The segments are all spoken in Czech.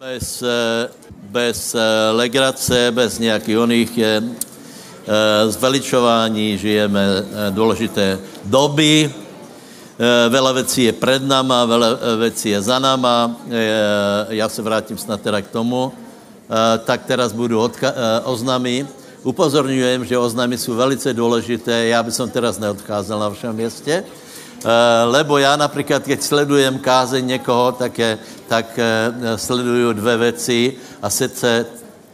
Bez, eh, bez eh, legrace, bez nějakých oných je, eh, zveličování žijeme důležité doby, Vela věcí je před náma, vela věcí je za náma. Já se vrátím snad teda k tomu. Tak teraz budu oznámy. Upozorňujem, že oznámy jsou velice důležité. Já bych teraz neodcházel na vašem městě. Lebo já například, keď sledujem kázeň někoho, tak, je, tak sleduju dvě věci a sice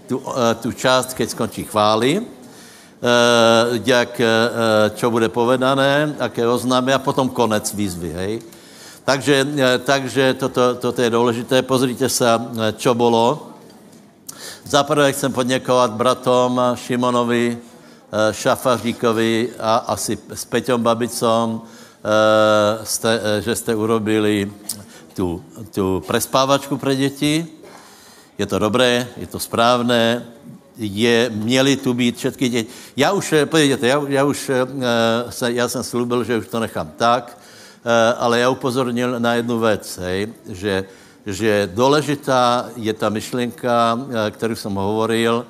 tu, tu část, keď skončí chvály, Eh, jak, eh, čo bude povedané, aké oznámy a potom konec výzvy, hej. Takže, eh, takže toto, toto je důležité. Pozrite se, čo bylo. Zaprvé chcem poděkovat bratom Šimonovi, Šafaříkovi a asi s Peťom Babicom, jste, že jste urobili tu, tu prespávačku pro děti. Je to dobré, je to správné, je, měly tu být všechny děti. Já už, eh, podívejte, já, já už, eh, se, já jsem slúbil, že už to nechám tak, eh, ale já upozornil na jednu věc, hej, že, že důležitá je ta myšlenka, kterou jsem hovoril,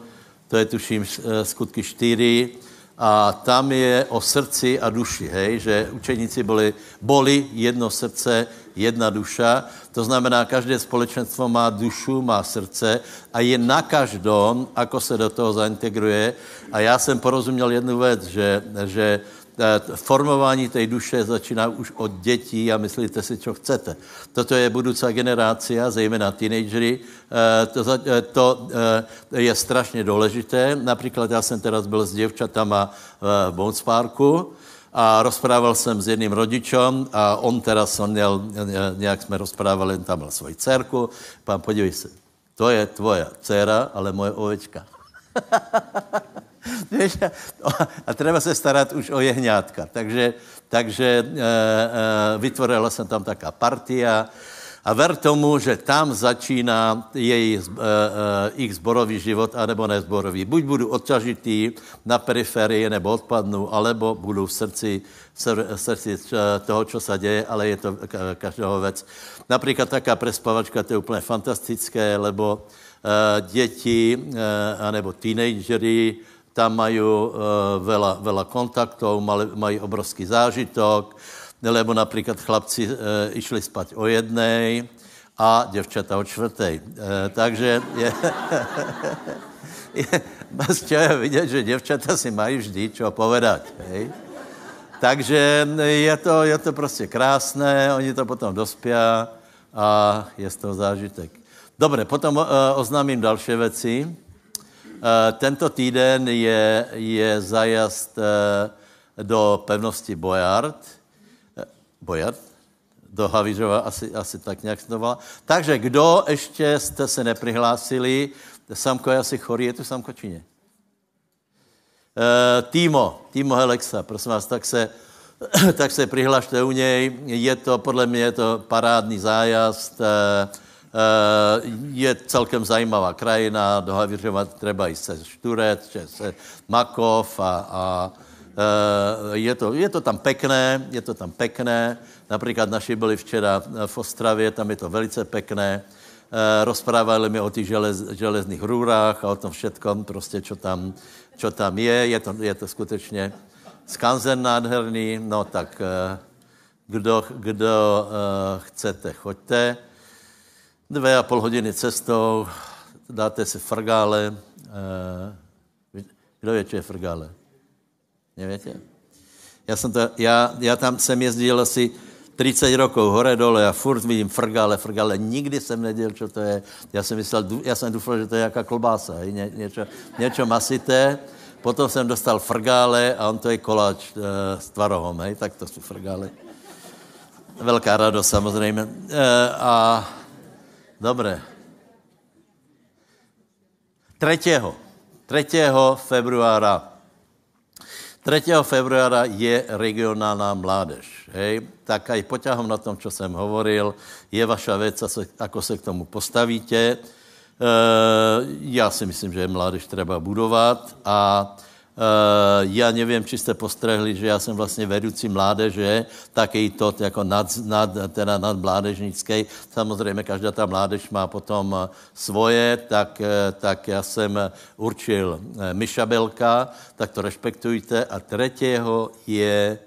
to je tuším skutky 4, a tam je o srdci a duši, hej, že učeníci byli, boli jedno srdce, jedna duša. To znamená, každé společenstvo má dušu, má srdce a je na každom, ako se do toho zaintegruje. A já jsem porozuměl jednu věc, že, že formování té duše začíná už od dětí a myslíte si, co chcete. Toto je budoucí generácia, zejména teenagery. Eh, to, eh, to je strašně důležité. Například já jsem teraz byl s děvčatama v Bones Parku a rozprával jsem s jedným rodičem a on teraz on měl, nějak jsme rozprávali, tam byl svoji dcerku. Pán, podívej se, to je tvoja dcera, ale moje ovečka. a treba se starat už o jehňátka. Takže, takže e, e, vytvorila jsem tam taká partia a ver tomu, že tam začíná její, e, e, ich zborový život, anebo nezborový. Buď budu odťažitý na periferii, nebo odpadnu, alebo budu v srdci, v srdci toho, co se děje, ale je to každého věc. Například taká prespavačka, to je úplně fantastické, lebo e, děti, e, anebo teenagery, tam mají uh, veľa kontaktov, mali, mají obrovský zážitok, lebo například chlapci uh, išli spať o jednej a děvčata o čtvrtej. Uh, takže je, je, je vidět, že děvčata si mají vždy čo povedať. Hej? Takže je to, je to prostě krásné, oni to potom dospějí a je z toho zážitek. Dobře, potom uh, oznámím další věci. Eh, tento týden je, je zajazd eh, do pevnosti Bojard. Eh, Bojard? Do Havířova, asi, asi tak nějak volá. Takže kdo ještě jste se neprihlásili, Samko je asi chorý, je tu Samko či ne? Týmo, Týmo Helexa, prosím vás, tak se, tak se přihlašte u něj. Je to, podle mě je to parádní zájazd. Eh, je celkem zajímavá krajina, do Havířova třeba i se Šturec, se Makov a, a eh, je to, je to tam pekné, je to tam pekné. Například naši byli včera v Ostravě, tam je to velice pekné. Eh, rozprávali mi o těch želez, železných růrách a o tom všetkom, prostě, čo tam, čo tam je. Je to, je to skutečně skanzen nádherný, no tak kdo, kdo chcete, choďte dvě a půl hodiny cestou, dáte si frgále. Eh, kdo je, je frgále? Nevíte? Já, jsem to, já, já tam jsem jezdil asi 30 rokov hore dole a furt vidím frgále, frgále. Nikdy jsem nedělal, co to je. Já jsem myslel, já jsem doufal, že to je jaká klobása, Ně, něco, něco masité. Potom jsem dostal frgále a on to je koláč e, s tvarohom, hej? tak to jsou frgále. Velká radost samozřejmě. E, a Dobré. 3. 3. februára 3. februára je regionální mládež. Hej? Tak aj poťahom na tom, co jsem hovoril, je vaša věc, ako se k tomu postavíte. E, já si myslím, že mládež treba budovat a já nevím, či jste postrehli, že já jsem vlastně vedoucí mládeže, taky to jako nad, nad, teda nad mládežnický. Samozřejmě každá ta mládež má potom svoje, tak, tak já jsem určil Miša Belka, tak to respektujte. A třetího je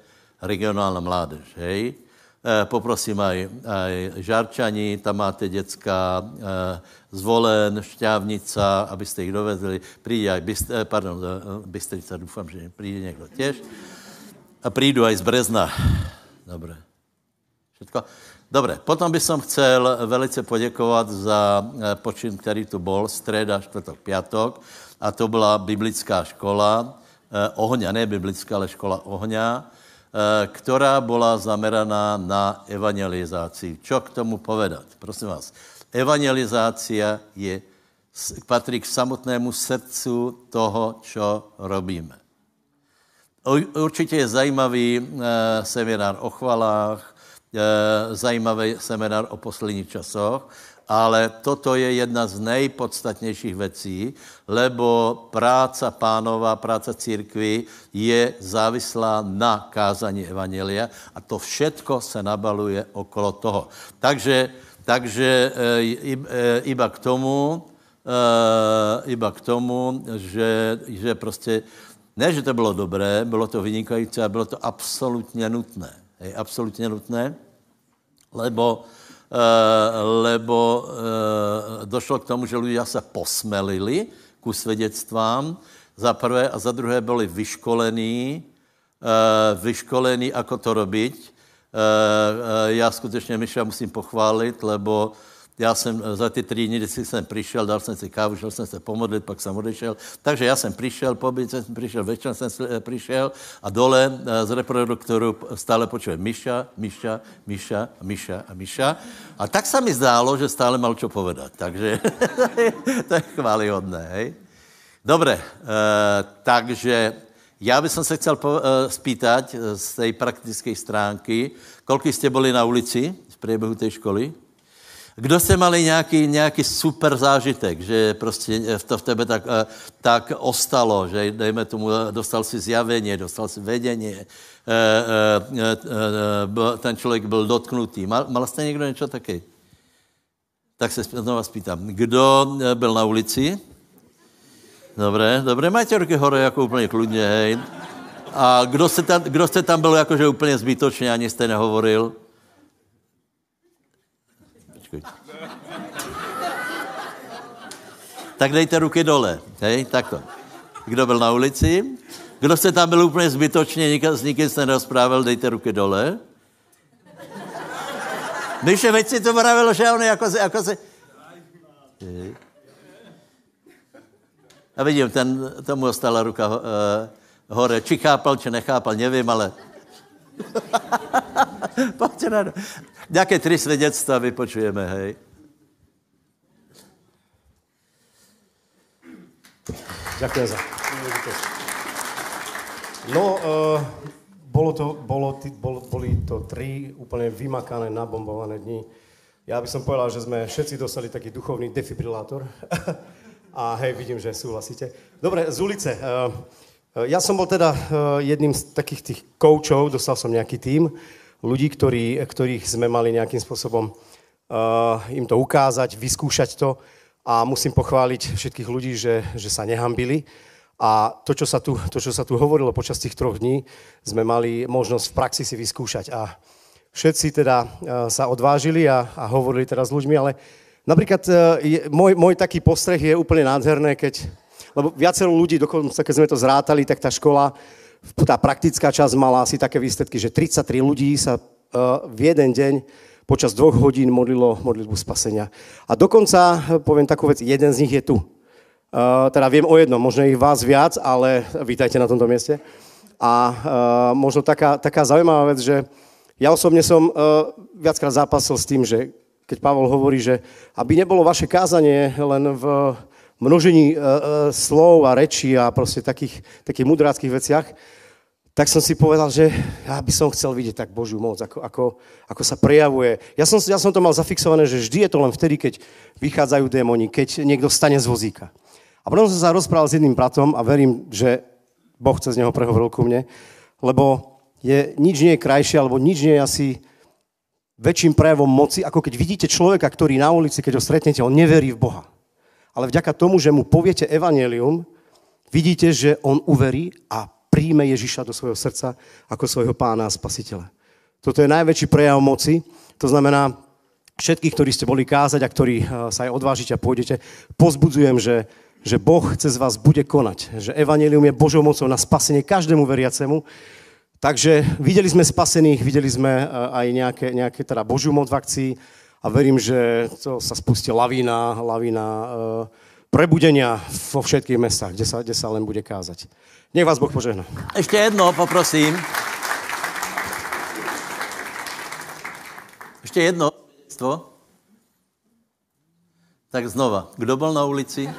regionální mládež, hej? Eh, poprosím aj, aj Žarčani, tam máte dětská eh, zvolen, šťávnica, abyste jich dovezli. Přijde aj, Byst, eh, pardon, Bystrica, doufám, že přijde někdo těž. A přijdu aj z Brezna. Dobré. Všetko? Dobre, potom by som chcel velice poděkovat za počin, který tu bol, středa, čtvrtok, piatok, a to byla biblická škola, ohňa, ne biblická, ale škola ohňa, která byla zameraná na evangelizaci. Čo k tomu povedat? Prosím vás, evangelizácia je, patří k samotnému srdcu toho, čo robíme. Určitě je zajímavý eh, seminár o chvalách, eh, zajímavý seminár o posledních časoch, ale toto je jedna z nejpodstatnějších věcí, lebo práca pánova, práca církvy je závislá na kázání Evangelia a to všetko se nabaluje okolo toho. Takže, takže e, e, iba k tomu, e, iba k tomu, že, že prostě, ne, že to bylo dobré, bylo to vynikající, ale bylo to absolutně nutné. Hej, absolutně nutné, lebo Eh, lebo eh, došlo k tomu, že lidé se posmelili ku svědectvám, za prvé, a za druhé byli vyškolení, eh, vyškolení, ako to robiť. Já skutečně Miša musím pochválit, lebo já jsem za ty tři dny, když jsem přišel, dal jsem si kávu, šel jsem se pomodlit, pak jsem odešel. Takže já jsem přišel, po jsem přišel, večer jsem přišel a dole eh, z reproduktoru stále počujem Miša, Miša, Miša, Miša a Miša. A tak se mi zdálo, že stále mal čo povedat. Takže to je chválihodné, hej? Dobre, e, takže já bych se e, spýtať z té praktické stránky, kolik jste byli na ulici v průběhu té školy? Kdo jste mali nějaký, nějaký super zážitek, že prostě to v tebe tak, eh, tak ostalo, že dejme tomu, dostal si zjavení, dostal si vedení, eh, eh, ten člověk byl dotknutý. Mal, mal jste někdo něco taky? Tak se znovu spýtám. Kdo byl na ulici? Dobré, dobré, majte ruky hore jako úplně kludně, hej. A kdo jste tam, kdo jste tam byl jakože úplně zbytočně, ani jste nehovoril? Počkej. Tak dejte ruky dole, hej, takto. Kdo byl na ulici? Kdo jste tam byl úplně zbytočně, nikam, s nikým jste nerozprával, dejte ruky dole. Myše, veď si to pravilo, že on jako, jako se... A vidím, ten, tomu ostala ruka uh, hore. Či chápal, či nechápal, nevím, ale... Pojďte na Nějaké tři svědectva vypočujeme, hej. Ďakujem za No, uh, bolo to, bolo, bol, boli to tri úplne vymakané, nabombované dni. Ja by som povedal, že sme všetci dostali taký duchovný defibrilátor. A hej, vidím, že súhlasíte. Dobre, z ulice. Uh, ja som bol teda jedným z takých tých koučov, dostal som nejaký tým ľudí, ktorí, ktorých sme mali nejakým spôsobom uh, im to ukázať, vyskúšať to a musím pochváliť všetkých ľudí, že, že sa nehambili. A to čo, sa tu, to, čo sa tu hovorilo počas tých troch dní, sme mali možnosť v praxi si vyskúšať. A všetci teda uh, sa odvážili a, a hovorili teda s ľuďmi, ale napríklad uh, je, môj, môj taký postreh je úplne nádherné, keď, lebo viacero ľudí, dokonca keď sme to zrátali, tak tá škola tá praktická časť mala asi také výsledky, že 33 ľudí sa v jeden deň počas dvoch hodín modlilo modlitbu spasenia. A dokonca, poviem takú vec, jeden z nich je tu. Uh, teda viem o jednom, možno ich vás viac, ale vítajte na tomto mieste. A uh, možno taká, taká zaujímavá vec, že ja osobne som viackrát zápasil s tým, že keď Pavol hovorí, že aby nebolo vaše kázanie len v množení uh, uh, slov a rečí a prostě takých, takých mudráckých veciach, tak som si povedal, že ja by som chcel vidieť tak Božiu moc, ako, ako, ako sa prejavuje. Ja som, ja som to mal zafixované, že vždy je to len vtedy, keď vychádzajú démoni, keď niekto stane z vozíka. A potom som sa rozprával s jedným bratom a verím, že Boh cez neho prehovoril ku mne, lebo je, nič nie je krajšie, alebo nič nie je asi väčším prejavom moci, ako keď vidíte človeka, ktorý na ulici, keď ho stretnete, on neverí v Boha. Ale vďaka tomu, že mu poviete evanelium, vidíte, že on uverí a príjme Ježiša do svojho srdca ako svojho pána a spasiteľa. Toto je najväčší prejav moci. To znamená, všetkých, ktorí ste boli kázať a ktorí eh, sa aj odvážite a pôjdete, pozbudzujem, že, že Boh cez vás bude konať. Že evanelium je Božou mocou na spasenie každému veriacemu Takže videli sme spasených, videli sme eh, aj nejaké, nejaké teda Božiu moc v akcii a verím, že to sa spustí lavína, lavína uh, prebudenia vo všetkých mestách, kde sa, kde sa len bude kázať. Nech vás Boh požehná. Ešte jedno, poprosím. Ešte jedno. Tak znova. Kdo byl na ulici?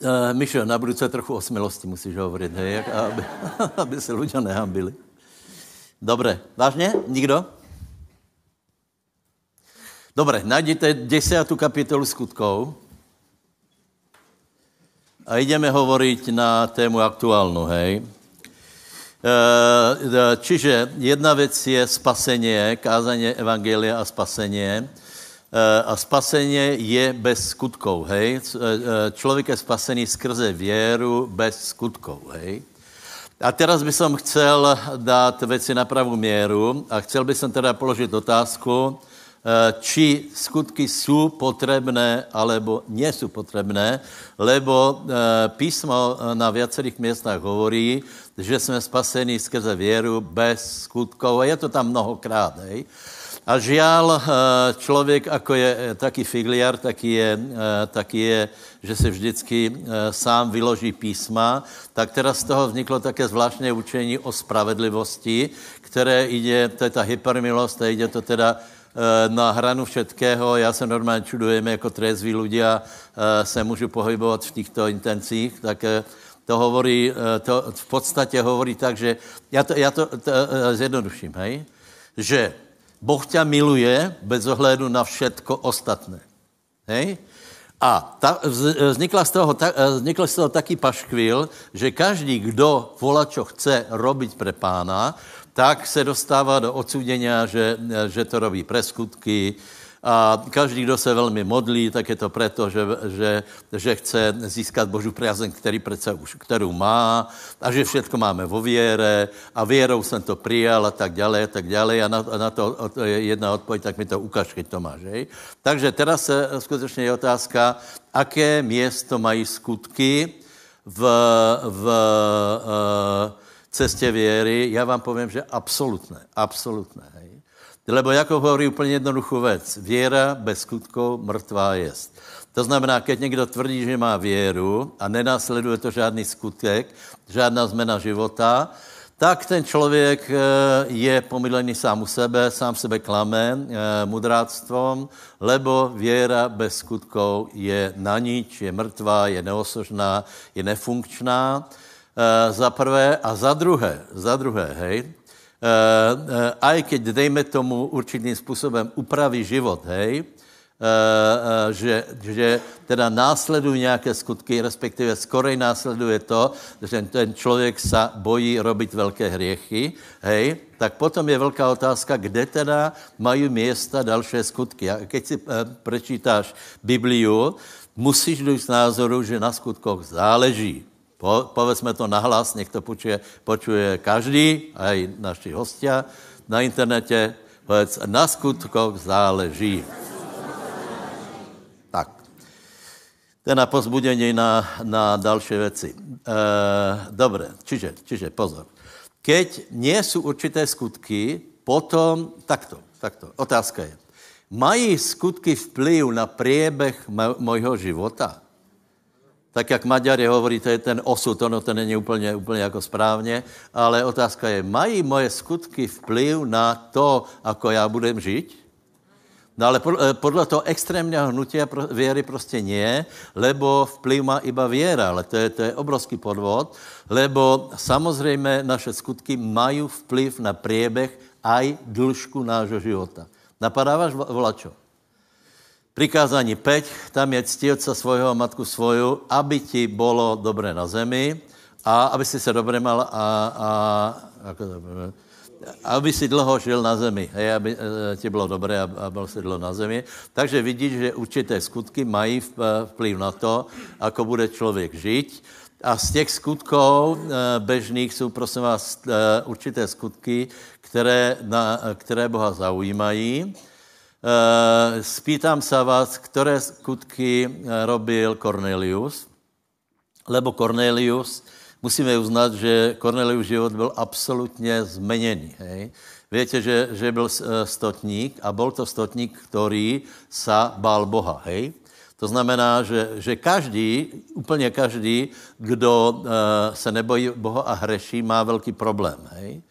Uh, Mišo, na budúce trochu o smilosti musíš hovoriť, hej, aby, aby se ľudia nehambili. Dobre, vážně? Nikdo? Dobre, najděte desiatú kapitolu skutkov a ideme hovoriť na tému aktuálnu, hej. Eh, čiže jedna věc je spasenie, kázanie evangelia a spasenie. Eh, a spasenie je bez skutkov, hej. Eh, eh, člověk je spasený skrze věru bez skutkov, hej. A teraz by som chcel dát věci na pravou měru a chcel by som teda položit otázku, či skutky jsou potrebné, alebo nie jsou potrebné, lebo písmo na viacerých městách hovorí, že jsme spasení skrze věru bez skutkov a je to tam mnohokrát, hej. A žiaľ, eh, člověk, ako je eh, taký figliar, taký je, eh, taký je, že se vždycky sám vyloží písma, tak teraz z toho vzniklo také zvláštné učení o spravedlivosti, které ide, to je ta hypermilost, a ide to teda na hranu všetkého. Já se normálně čudujem, jako trezví ľudia se můžu pohybovat v těchto intencích, tak to hovorí, to v podstatě hovorí tak, že já to, já to, to zjednoduším, hej? že Boh ťa miluje bez ohledu na všetko ostatné. Hej? A ta, vznikla z, toho, vznikl z toho taký paškvil, že každý, kdo volá, čo chce robiť pre pána, tak se dostává do odsúdenia, že, že to robí pre skutky, a každý, kdo se velmi modlí, tak je to proto, že, že, že chce získat Boží priazeň, který přece už, kterou má a že všetko máme vo věre a věrou jsem to přijal a tak dále a tak dále a na, a na to je jedna odpověď, tak mi to ukáž, keď to máš. Hej? Takže teraz se skutečně je otázka, aké město mají skutky v, v uh, cestě věry. Já vám povím, že absolutné, absolutné. Hej? Lebo jako hovorí úplně jednoduchou věc. Věra bez skutků mrtvá jest. To znamená, keď někdo tvrdí, že má věru a nenásleduje to žádný skutek, žádná zmena života, tak ten člověk eh, je pomylený sám u sebe, sám sebe klame eh, mudráctvom, lebo věra bez skutků je na nič, je mrtvá, je neosožná, je nefunkčná, eh, za prvé. A za druhé, za druhé, hej, aj keď, dejme tomu, určitým způsobem upraví život, hej, eh, že, že teda následují nějaké skutky, respektive skorej následuje to, že ten člověk sa bojí robiť velké hriechy, hej, tak potom je velká otázka, kde teda mají města další skutky. A keď si prečítáš Bibliu, musíš dojít z názoru, že na skutkoch záleží. Po, povedzme to nahlas, nech to počuje, počuje každý, aj naši hostia na internete. Povedz, na skutkoch záleží. Tak. To je na pozbudení na, na další věci. E, dobre, čiže, čiže pozor. Keď nie sú určité skutky, potom, takto, takto, otázka je, mají skutky vplyv na priebeh mojho života? Tak jak Maďari hovorí, to je ten osud, ono to není úplně, úplně jako správně, ale otázka je, mají moje skutky vplyv na to, ako já budem žít? No ale eh, podle toho extrémního hnutí věry prostě nie, lebo vplyv má iba věra, ale to je, to je obrovský podvod, lebo samozřejmě naše skutky mají vplyv na priebeh aj dlžku nášho života. Napadáváš volačo? Prikázání 5, tam je cti otca svojho a matku svoju, aby ti bylo dobré na zemi a aby si se dobře mal a, a jako dobré, aby si dlouho žil na zemi, hej, aby e, ti bylo dobré a, a byl si dlouho na zemi. Takže vidíš, že určité skutky mají e, vplyv na to, ako bude člověk žít. A z těch skutků e, bežných jsou, prosím vás, určité skutky, které, na, které Boha zaujímají. Spýtám se vás, které skutky robil Cornelius, lebo Cornelius musíme uznat, že Cornelius život byl absolutně zmeněný. Hej? Víte, že, že byl eh, stotník a byl to stotník, který sa bál Boha. Hej? To znamená, že, že každý, úplně každý, kdo se nebojí Boha a hreší, má velký problém. Hej?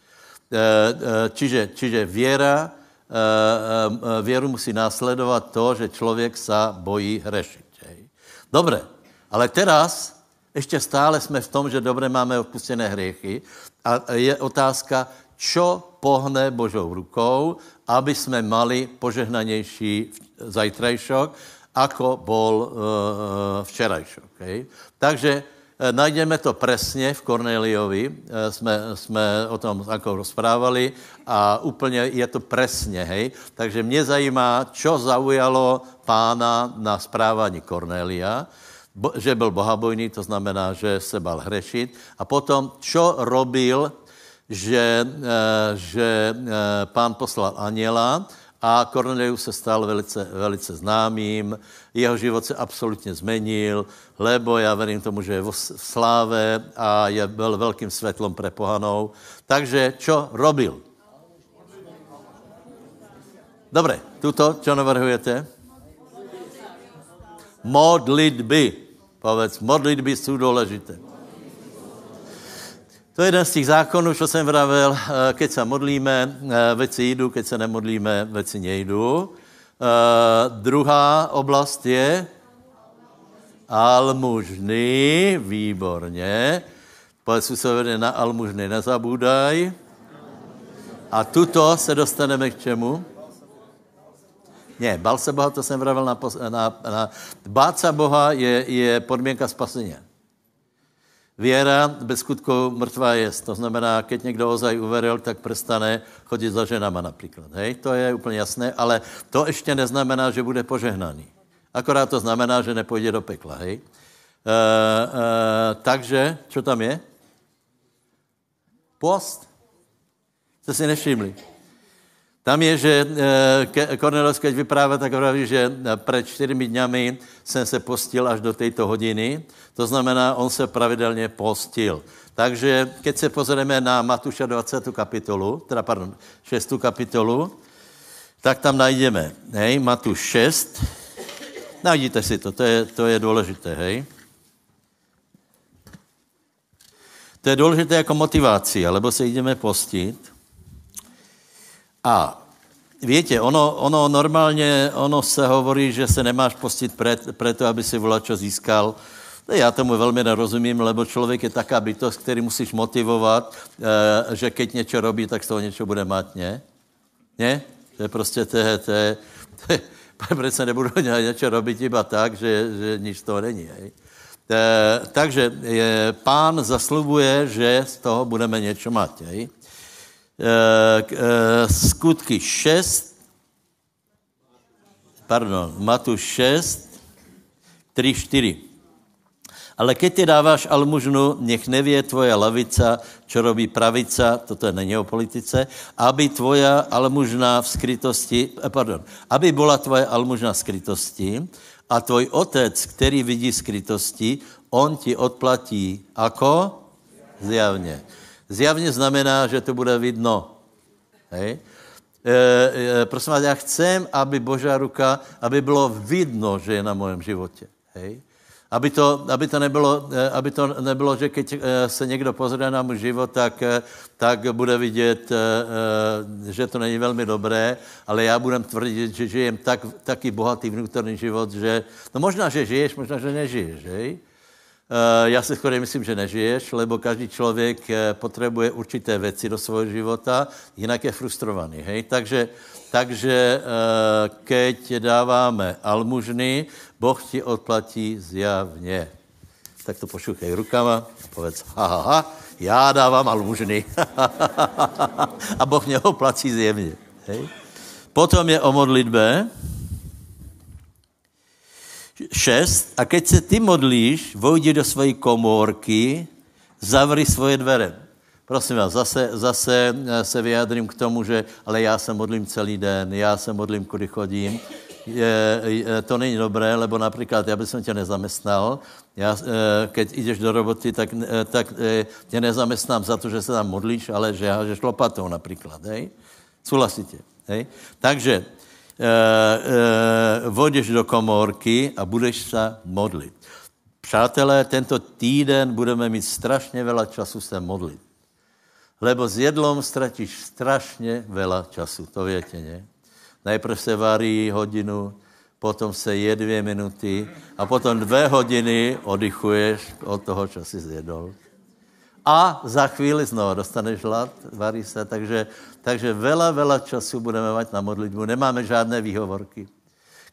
Čiže, čiže věra, věru musí následovat to, že člověk sa bojí hřešit. Hej? Dobre, ale teraz ještě stále jsme v tom, že dobře máme odpustené hriechy a je otázka, čo pohne Božou rukou, aby jsme mali požehnanější zajtrajšok, ako bol uh, včerajšok. Okay? Takže najdeme to presně v Korneliovi, uh, jsme, jsme o tom jako rozprávali a úplně je to presně, hej. Takže mě zajímá, čo zaujalo pána na správání Kornelia, bo, že byl bohabojný, to znamená, že se bal hřešit. A potom, čo robil, že, eh, že eh, pán poslal aniela a Cornelius se stal velice, velice známým, jeho život se absolutně zmenil, lebo já verím tomu, že je v sláve a je byl velkým světlom pre pohanou. Takže čo robil? Dobre, tuto, čo navrhujete? Modlitby. Povedz, modlitby jsou důležité. To je jeden z těch zákonů, co jsem vravel, eh, keď se modlíme, eh, věci jdu, keď se nemodlíme, věci nejdu. Uh, druhá oblast je almužny, výborně. Povedz se na almužny nezabúdaj. A tuto se dostaneme k čemu? Ne, bal se Boha, to jsem vravil na, na, na... Bát se Boha je, je podmínka spasení. Věra bez skutku mrtvá je. To znamená, keď někdo ozaj uveril, tak prestane chodit za ženama například. Hej? To je úplně jasné, ale to ještě neznamená, že bude požehnaný. Akorát to znamená, že nepůjde do pekla. Hej? E, e, takže, co tam je? Post. Jste si nevšimli. Tam je, že eh, Kornelos, keď vyprávěl, tak praví, že před čtyřmi dňami jsem se postil až do této hodiny. To znamená, on se pravidelně postil. Takže keď se pozrieme na Matuša 20. kapitolu, teda pardon, 6. kapitolu, tak tam najdeme, hej, Matuš 6. Najdíte si to, to je, to je důležité, hej. To je důležité jako motivace, lebo se jdeme postit. A víte, ono, ono normálně, ono se hovorí, že se nemáš postit pre, to, aby si volačo získal. Já tomu velmi nerozumím, lebo člověk je taká bytost, který musíš motivovat, e, že keď něco robí, tak z toho něco bude mít, ne? Ne? To je prostě, to je, to je, to je přece nebudu něco robit iba tak, že, že nic z toho není. Hej? E, takže je, pán zaslubuje, že z toho budeme něco mít. Hej? Eh, eh, skutky 6, pardon, Matu 6, 3, 4. Ale keď ty dáváš almužnu, nech nevě tvoja lavica, čo robí pravica, toto je není o politice, aby tvoja almužna v skrytosti, eh, pardon, aby byla tvoje almužna v skrytosti a tvoj otec, který vidí skrytosti, on ti odplatí ako? Zjavně. Zjavně znamená, že to bude vidno. Hej? E, e, prosím vás, já chcem, aby Božá ruka, aby bylo vidno, že je na mojem životě. Hej? Aby to, aby, to nebylo, e, aby to nebylo, že keď se někdo pozrie na můj život, tak, tak bude vidět, že to není velmi dobré, ale já budem tvrdit, že žijem tak, taky bohatý vnútorný život, že no možná, že žiješ, možná, že nežiješ, hej? Eh, já si skoro myslím, že nežiješ, lebo každý člověk eh, potřebuje určité věci do svého života, jinak je frustrovaný. Hej? Takže, takže eh, keď dáváme almužny, Boh ti odplatí zjavně. Tak to pošuchej rukama a povedz, ha, ha, ha, já dávám almužny. a Boh mě odplatí zjevně. Hej? Potom je o modlitbe. 6. A keď se ty modlíš, vojdi do své komórky, zavři svoje dvere. Prosím vás, zase, zase eh, se vyjádřím k tomu, že ale já se modlím celý den, já se modlím, kudy chodím. Je, je, to není dobré, lebo například já bych tě nezaměstnal. Já, eh, keď jdeš do roboty, tak, eh, tak tě nezaměstnám za to, že se tam modlíš, ale že hážeš lopatou například. Hej? Souhlasíte? Hej? Takže e, e, vodíš do komórky a budeš se modlit. Přátelé, tento týden budeme mít strašně veľa času se modlit. Lebo s jedlom ztratíš strašně veľa času, to větě, ne? Najprv se varí hodinu, potom se je dvě minuty a potom dvě hodiny oddychuješ od toho, co jsi zjedol. A za chvíli znovu dostaneš hlad, varí se, takže, takže vela, vela času budeme mít na modlitbu. Nemáme žádné výhovorky.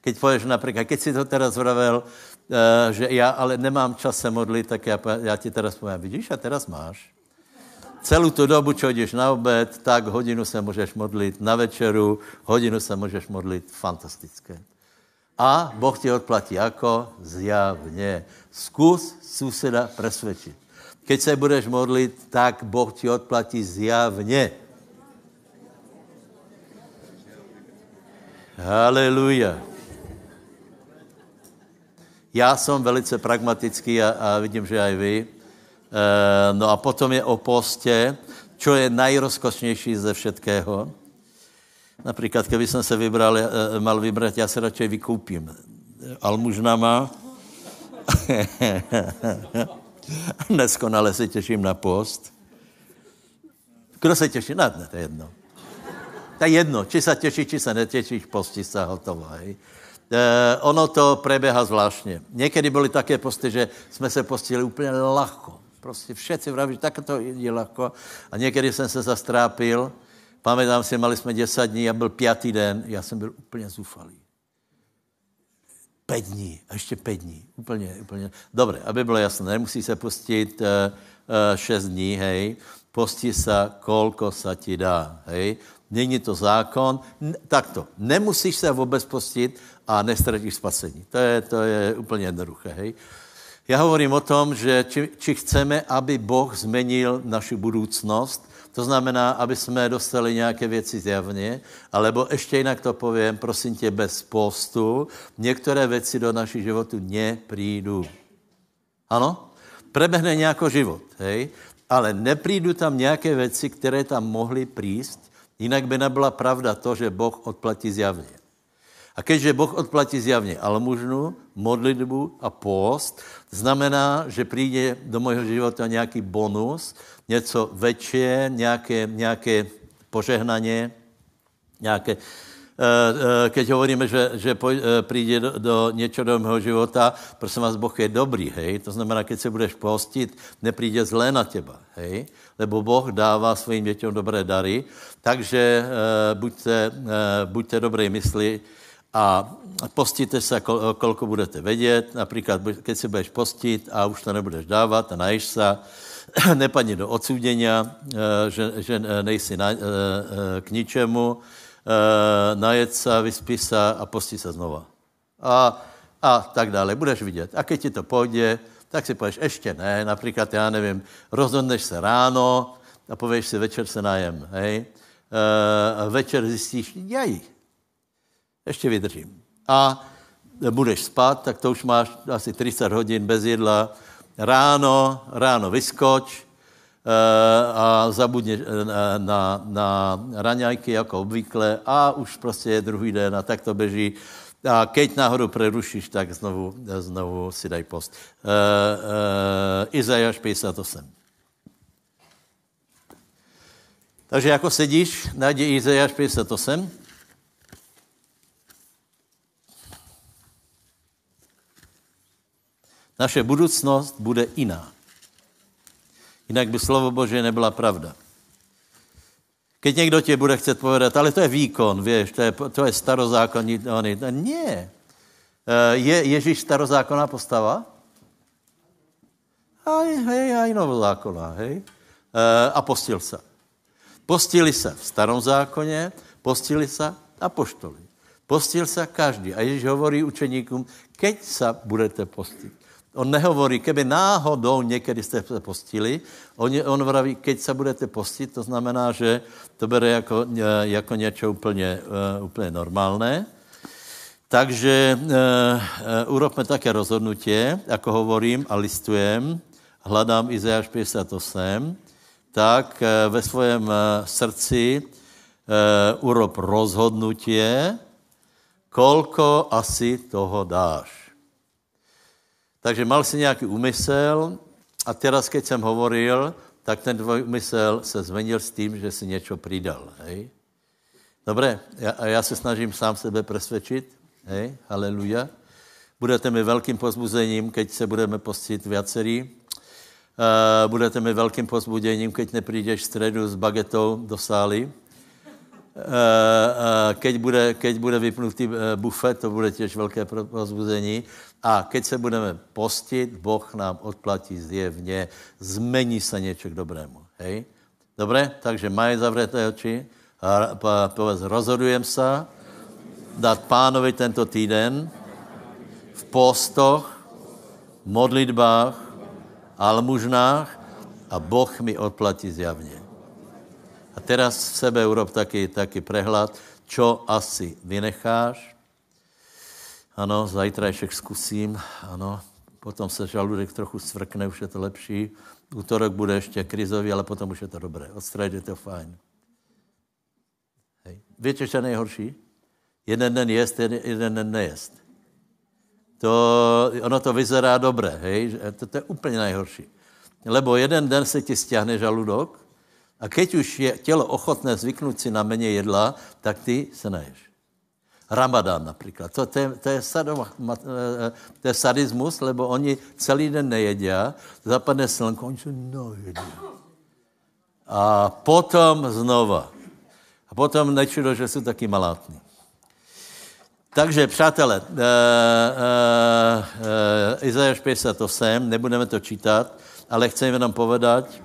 Keď poješ například, keď si to teraz vravel, uh, že já ale nemám čas se modlit, tak já, já ti teraz povím, vidíš, a teraz máš. Celou tu dobu, čo jdeš na obed, tak hodinu se můžeš modlit, na večeru hodinu se můžeš modlit, fantastické. A Boh ti odplatí jako? Zjavně. Zkus suseda presvědčit. Keď se budeš modlit, tak Boh ti odplatí zjavně. Haleluja. Já jsem velice pragmatický a, a vidím, že aj vy. E, no a potom je o postě, čo je najrozkošnější ze všetkého. Například, kdyby jsem se vybral, e, mal vybrat, já se radši vykoupím almužnama. Neskonale se těším na post. Kdo se těší? Na ne, to je jedno. To je jedno, či se těší, či se netěšíš, postí se hotovo. Hej. E, ono to preběhá zvláštně. Někdy byly také posty, že jsme se postili úplně lehko. Prostě všetci vraví, že tak to je lehko. A někdy jsem se zastrápil. Pamätám si, mali jsme 10 dní a byl pátý den, já jsem byl úplně zufalý. Pět dní, a ještě pět dní. Úplně, úplně. Dobře, aby bylo jasné, nemusí se pustit uh, uh, šest dní, hej. Postí se, kolko se ti dá, hej. Není to zákon. Takto, nemusíš se vůbec postit a nestratíš spasení. To je, to je úplně jednoduché, hej. Já hovorím o tom, že či, či chceme, aby Boh zmenil naši budoucnost, to znamená, aby jsme dostali nějaké věci zjavně, alebo ještě jinak to povím, prosím tě, bez postu, některé věci do našich životů neprídu. Ano? Prebehne nějaký život, hej? Ale neprídu tam nějaké věci, které tam mohly prísť, jinak by nebyla pravda to, že Boh odplatí zjavně. A keďže Boh odplatí zjavně almužnu, modlitbu a post, znamená, že přijde do mojho života nějaký bonus, něco větší, nějaké, nějaké požehnaně, nějaké, keď hovoríme, že, že eh, přijde do, do něčeho do mého života, prosím vás, Boh je dobrý, hej? To znamená, keď se budeš postit, nepřijde zlé na těba, hej? Lebo Boh dává svým dětem dobré dary, takže buďte, buďte dobré mysli a postíte se, kol, kolko budete vědět, například, keď se budeš postit a už to nebudeš dávat a najíš se, nepadni do odsudění, eh, že, že nejsi na, eh, eh, k ničemu, najed se, vyspí se a postí se znova. A, a tak dále. Budeš vidět. A když ti to půjde, tak si pověš, ještě ne, například, já nevím, rozhodneš se ráno a pověš si, večer se najem, hej. A večer zjistíš, jej, ještě vydržím. A budeš spát, tak to už máš asi 30 hodin bez jedla, ráno, ráno vyskoč eh, a zabudně eh, na, na raňajky jako obvykle a už prostě je druhý den a tak to běží. A keď náhodou prerušíš, tak znovu, znovu si daj post. Uh, uh, Izajáš 58. Takže jako sedíš, najdi Izajáš 58. Naše budoucnost bude jiná. Jinak by slovo Bože nebyla pravda. Keď někdo tě bude chcet povedat, ale to je výkon, víš, to je, to je starozákonní, ne. Eh, je Ježíš starozákonná postava? Aj, hej, aj novozákonná, hej. Eh, a postil se. Postili se v starom zákoně, postili se apoštoli. Postil se každý. A Ježíš hovorí učeníkům, keď se budete postit. On nehovorí, keby náhodou někdy jste se postili, on, on vraví, keď se budete postit, to znamená, že to bere jako, e, jako něco úplně, uh, úplně normálné. Takže uh, urobme také rozhodnutí, jako hovorím a listujem, hledám Izajáš 58, tak uh, ve svém srdci uh, urob rozhodnutie, kolko asi toho dáš. Takže mal si nějaký úmysl a teraz, keď jsem hovoril, tak ten tvoj úmysl se zmenil s tím, že si něco přidal. Dobré, já, a já se snažím sám sebe presvědčit. Hej, haleluja. Budete mi velkým pozbuzením, keď se budeme postit viacerí. Uh, budete mi velkým pozbuděním, keď neprídeš v středu s bagetou do sály. Uh, uh, keď, bude, keď bude vypnutý bufet, to bude těž velké pozbuzení. A keď se budeme postit, Boh nám odplatí zjevně, zmení se něco k dobrému. Hej? Dobré? Takže mají zavřeté oči a povedz, rozhodujem se dát pánovi tento týden v postoch, modlitbách, almužnách a Boh mi odplatí zjavně. A teraz v sebe urob taky, taky prehlad, čo asi vynecháš, ano, zajtrajšek zkusím, ano, potom se žaludek trochu svrkne, už je to lepší. Útorok bude ještě krizový, ale potom už je to dobré. Od je to fajn. Hej. Víte, co je nejhorší? Jeden den jest, jeden den nejest. To, ono to vyzerá dobré, hej? To, to je úplně nejhorší. Lebo jeden den se ti stiahne žaludok a keď už je tělo ochotné zvyknout si na méně jedla, tak ty se naješ. Ramadán například. To, to, je, to, je sadom, eh, to je sadismus, lebo oni celý den nejedí, zapadne slnko, oni se najedí. A potom znova. A potom nečudo, že jsou taky malátní. Takže, přátelé, uh, uh, uh, Izajáš 58, nebudeme to čítat, ale chcem jenom povedať,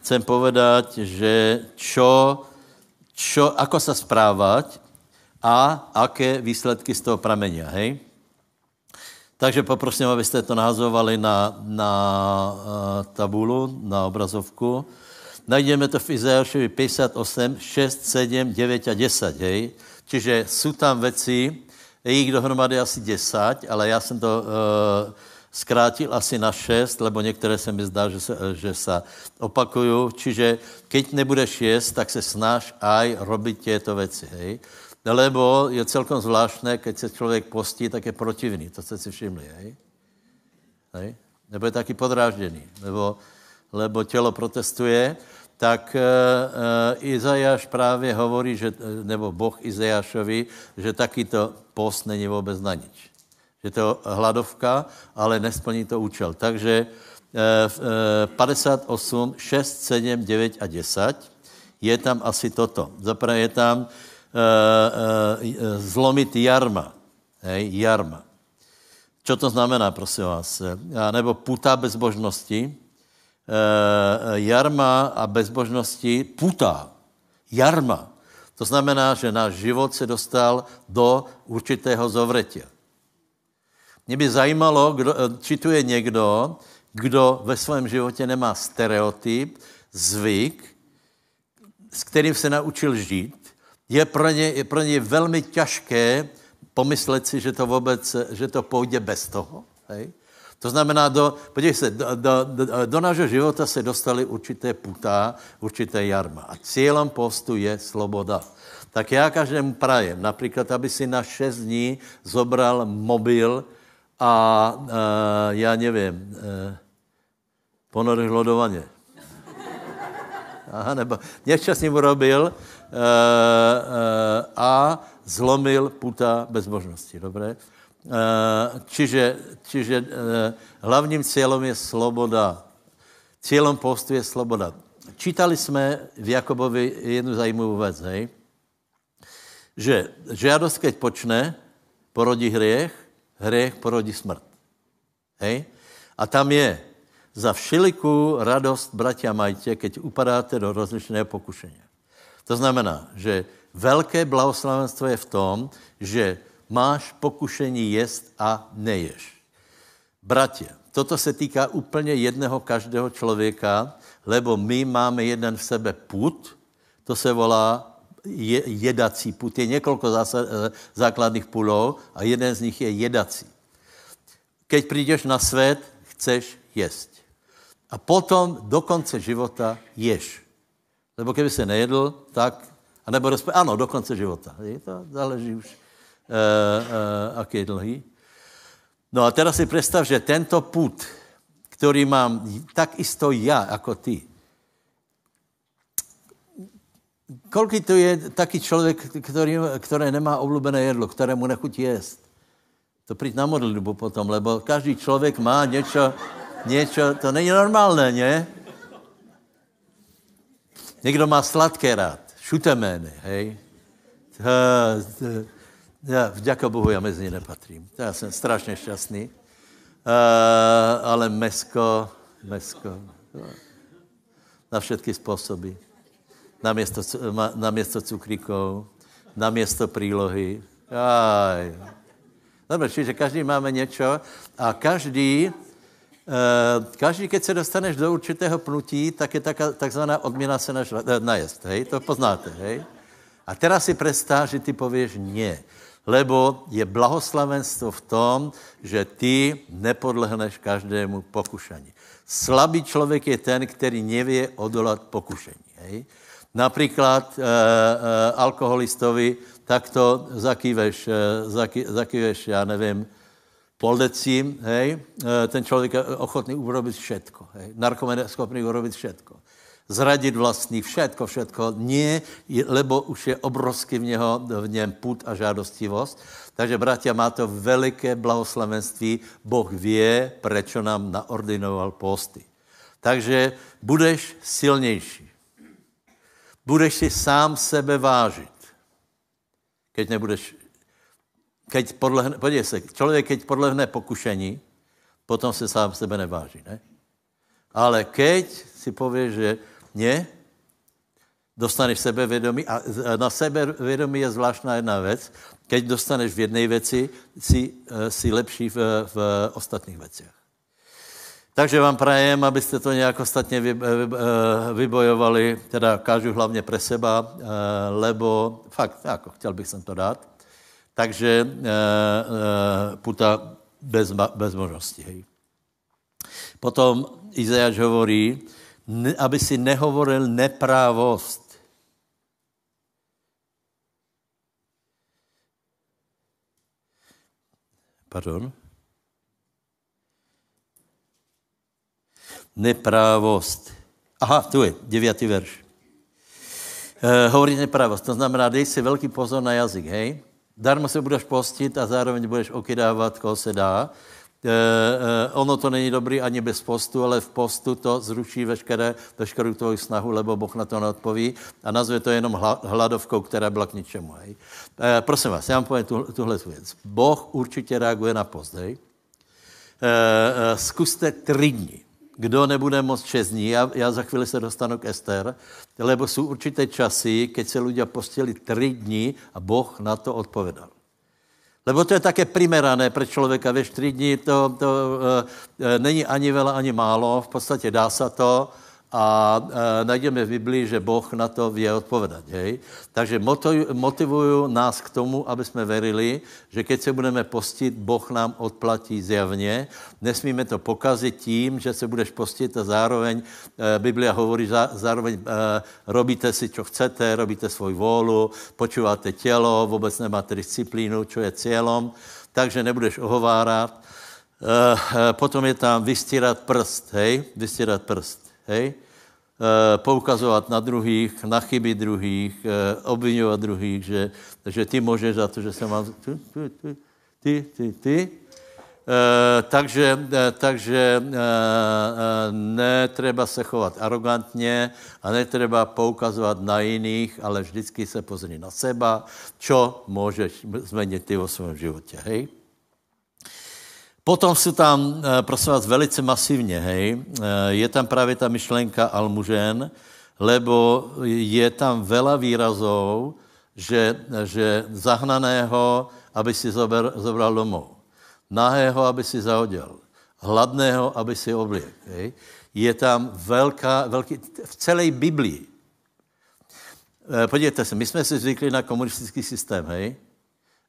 chcem povedať, že čo, čo, ako se správať, a aké výsledky z toho pramenia, hej? Takže poprosím, abyste to nahazovali na, na uh, tabulu, na obrazovku. Najdeme to v Izajášovi 58, 6, 7, 9 a 10, hej? Čiže jsou tam věci, je jich dohromady asi 10, ale já jsem to uh, zkrátil asi na 6, lebo některé se mi zdá, že se, že se opakují. Čiže keď nebudeš jíst, tak se snaž aj robit těto věci, hej? Lebo je celkom zvláštné, keď se člověk postí, tak je protivný. To jste si všimli, hej? hej? Nebo je taky podrážděný. Nebo, lebo tělo protestuje, tak e, e, Izajáš právě hovorí, že, nebo Boh Izajášovi, že takýto post není vůbec na nič. Že to hladovka, ale nesplní to účel. Takže e, e, 58, 6, 7, 9 a 10 je tam asi toto. Zaprvé je tam Eh, eh, zlomit jarma. Hej, jarma. Co to znamená, prosím vás? A nebo puta bezbožnosti. Eh, jarma a bezbožnosti puta. Jarma. To znamená, že náš život se dostal do určitého zovretě. Mě by zajímalo, kdo, či tu je někdo, kdo ve svém životě nemá stereotyp, zvyk, s kterým se naučil žít, je pro ně, je pro ně velmi těžké pomyslet si, že to vůbec, že to půjde bez toho. Hej? To znamená, do, podívej se, do, do, do, do nášho života se dostali určité putá, určité jarma. A cílem postu je sloboda. Tak já každému prajem, například, aby si na šest dní zobral mobil a uh, já nevím, uh, ponoril hlodovaně. Aha, nebo něco s ním urobil, a zlomil puta bezbožnosti. Dobré? čiže, čiže hlavním cílem je sloboda. Cílem postu je sloboda. Čítali jsme v Jakobovi jednu zajímavou věc, hej? že žádost, keď počne, porodí hriech, hriech porodí smrt. Hej? A tam je, za všelikou radost, bratia, majte, keď upadáte do rozličného pokušení. To znamená, že velké blahoslavenstvo je v tom, že máš pokušení jest a neješ. Bratě, toto se týká úplně jedného každého člověka, lebo my máme jeden v sebe put, to se volá je, jedací put. Je několik eh, základných půlů a jeden z nich je jedací. Keď přijdeš na svět, chceš jíst. A potom do konce života ješ. Lebo kdyby se nejedl, tak, a nebo respe, ano, do konce života. Je to záleží už, uh, uh, aký je dlhý. No a teraz si představ, že tento put, který mám tak isto já, jako ty, Kolik to je taky člověk, který, který nemá oblíbené jedlo, kterému nechutí jíst? To přijď na modlitbu potom, lebo každý člověk má něco, něco, to není normálné, ne? Někdo má sladké rád, šutemény, hej? Já, vďaka Bohu, já mezi ně nepatrím. Já jsem strašně šťastný. Ale mesko, mesko, na všetky způsoby na město, na město cukríkov, na město přílohy. Aj. Dobre, čiže každý máme něco a každý, každý, keď se dostaneš do určitého pnutí, tak je takzvaná odměna se naš, eh, najest, hej? To poznáte, hej? A teraz si představ, že ty pověš nie. Lebo je blahoslavenstvo v tom, že ty nepodlehneš každému pokušení. Slabý člověk je ten, který nevě odolat pokušení. Hej? Například e, e, alkoholistovi, tak to zakýveš, e, zaký, zakýveš, já nevím, pol decím, hej, e, ten člověk je ochotný urobit všetko, hej, narkoman je schopný urobit všetko. Zradit vlastní, všetko, všetko, nie, lebo už je obrovský v, něho, v něm put a žádostivost. Takže, bratia, má to veliké blahoslavenství. Boh vie, prečo nám naordinoval posty. Takže budeš silnější budeš si sám sebe vážit. Keď nebudeš, keď podlehne, podívej se, člověk, keď podlehne pokušení, potom se sám sebe neváží, ne? Ale keď si pověš, že ne, dostaneš sebevědomí a na sebevědomí je zvláštná jedna věc, keď dostaneš v jedné věci, si, eh, si lepší v, v ostatních věcech. Takže vám prajem, abyste to nějak ostatně eh, vybojovali, teda kážu hlavně pre seba, eh, lebo fakt, jako chtěl bych sem to dát. Takže eh, puta bez, bez možnosti. Hej. Potom Izajáš hovorí, aby si nehovoril neprávost. Pardon? neprávost. Aha, tu je, devětý verš. E, hovorí neprávost, to znamená, dej si velký pozor na jazyk, hej? Darmo se budeš postit a zároveň budeš okydávat, koho se dá. E, e, ono to není dobrý ani bez postu, ale v postu to zruší veškeré, veškerou tvoji snahu, lebo Boh na to neodpoví a nazve to jenom hladovkou, která byla k ničemu. Hej. E, prosím vás, já vám povím tu, tuhle věc. Boh určitě reaguje na post, hej. E, e, zkuste tři dny kdo nebude moc čestní, já, já za chvíli se dostanu k Ester, lebo jsou určité časy, keď se lidé postili tři dny a Boh na to odpovedal. Lebo to je také primerané pro člověka, ve tři dny to, to e, není ani vela, ani málo, v podstatě dá se to, a e, najdeme v Biblii, že Boh na to vie odpovedať. Hej? Takže motivuju nás k tomu, aby jsme verili, že keď se budeme postit, Boh nám odplatí zjavně. Nesmíme to pokazit tím, že se budeš postit a zároveň, e, Biblia hovorí, zá, zároveň e, robíte si, čo chcete, robíte svoj vůlu, počúváte tělo, vůbec nemáte disciplínu, čo je cílem, takže nebudeš ohovárat. E, e, potom je tam vystírat prst, hej, vystírat prst hej? E, poukazovat na druhých, na chyby druhých, e, obvinovat druhých, že, že ty můžeš za to, že se mám... Tu, tu, tu. ty, ty, ty. E, takže e, takže e, netreba se chovat arrogantně a netreba poukazovat na jiných, ale vždycky se pozri na seba, čo můžeš změnit ty o svém životě, hej? Potom jsou tam, prosím vás, velice masivně, hej, je tam právě ta myšlenka almužen, lebo je tam vela výrazov, že, že zahnaného, aby si zober, zobral domov nahého, aby si zahodil, hladného, aby si obliek. Hej. Je tam velká, velký, v celé Biblii. E, podívejte se, my jsme si zvykli na komunistický systém, hej?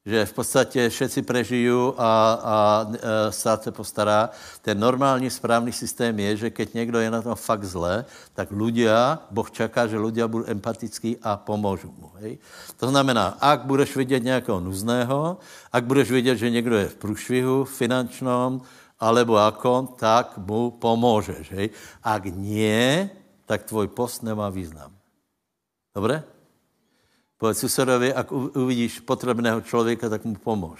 Že v podstatě všetci prežijí a, a e, stát se postará. Ten normální správný systém je, že keď někdo je na tom fakt zle, tak ľudia, Boh čaká, že ľudia budou empatický a pomůžou mu. Hej? To znamená, ak budeš vidět nějakého nuzného, ak budeš vidět, že někdo je v průšvihu finančnom, alebo ako, tak mu pomůžeš. Hej? Ak nie, tak tvoj post nemá význam. Dobre? Povedz susedovi, ak uvidíš potřebného člověka, tak mu pomož.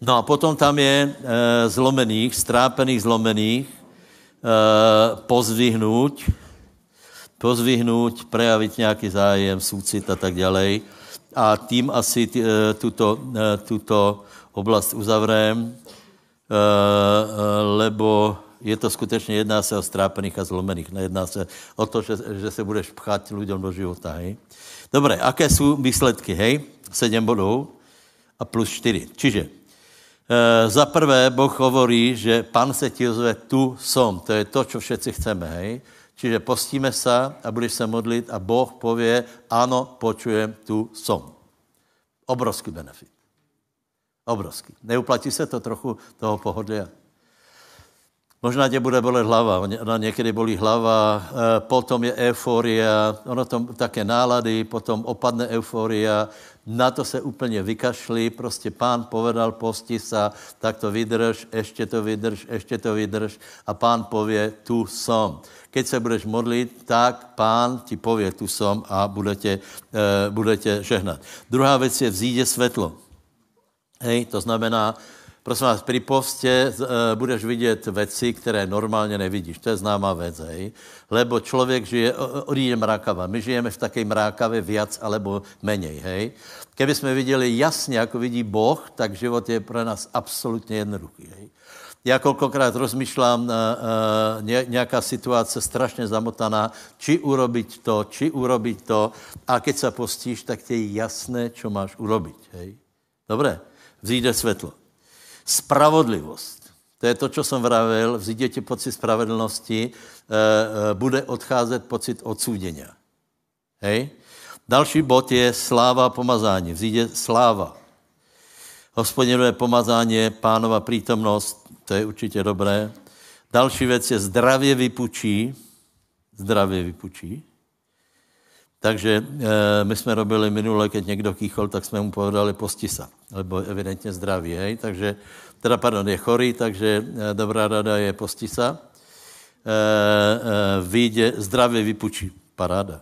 No a potom tam je e, zlomených, strápených zlomených, e, pozvihnout, pozvihnout, prejavit nějaký zájem, súcit a tak dále. A tím asi t, e, tuto, e, tuto oblast uzavrém, e, e, lebo je to skutečně, jedná se o strápených a zlomených. Nejedná se o to, že, že se budeš pchát lidem do života, hej. Dobré, aké jsou výsledky, hej? Sedm bodů a plus čtyři. Čiže e, za prvé Boh hovorí, že pan se ti ozve, tu som. To je to, co všetci chceme, hej? Čiže postíme se a budeš se modlit a Boh pově, ano, počujem, tu som. Obrovský benefit. Obrovský. Neuplatí se to trochu toho pohodlia? Možná tě bude bolet hlava, ona někdy bolí hlava, eh, potom je euforia, ono to také nálady, potom opadne euforia, na to se úplně vykašli, prostě pán povedal, posti sa, tak to vydrž, ještě to vydrž, ještě to vydrž a pán pově, tu som. Keď se budeš modlit, tak pán ti pově, tu som a bude tě, eh, bude tě žehnat. Druhá věc je vzíde světlo. Hej, to znamená, Prosím vás, při postě uh, budeš vidět věci, které normálně nevidíš. To je známá věc, hej. Lebo člověk žije, odjíde mrákava. My žijeme v také mrákavě viac alebo menej, hej. Keby jsme viděli jasně, jako vidí Boh, tak život je pro nás absolutně jednoduchý, hej. Já kolikrát rozmýšlám, uh, uh, nějaká situace strašně zamotaná, či urobiť to, či urobiť to. A keď se postíš, tak ti je jasné, čo máš urobiť. Hej? Dobré, vzíde světlo. Spravodlivost. To je to, co jsem vravil, vzíde ti pocit spravedlnosti, e, e, bude odcházet pocit odsúdění. Hej? Další bod je sláva pomazání. Vzíde sláva. Hospodinové pomazání, pánova přítomnost, to je určitě dobré. Další věc je zdravě vypučí. Zdravě vypučí. Takže e, my jsme robili minule, keď někdo kýchol, tak jsme mu povedali postisa, lebo evidentně zdraví, hej? takže, teda pardon, je chorý, takže e, dobrá rada je postisa. E, e, vyjde, zdravě vypučí, paráda.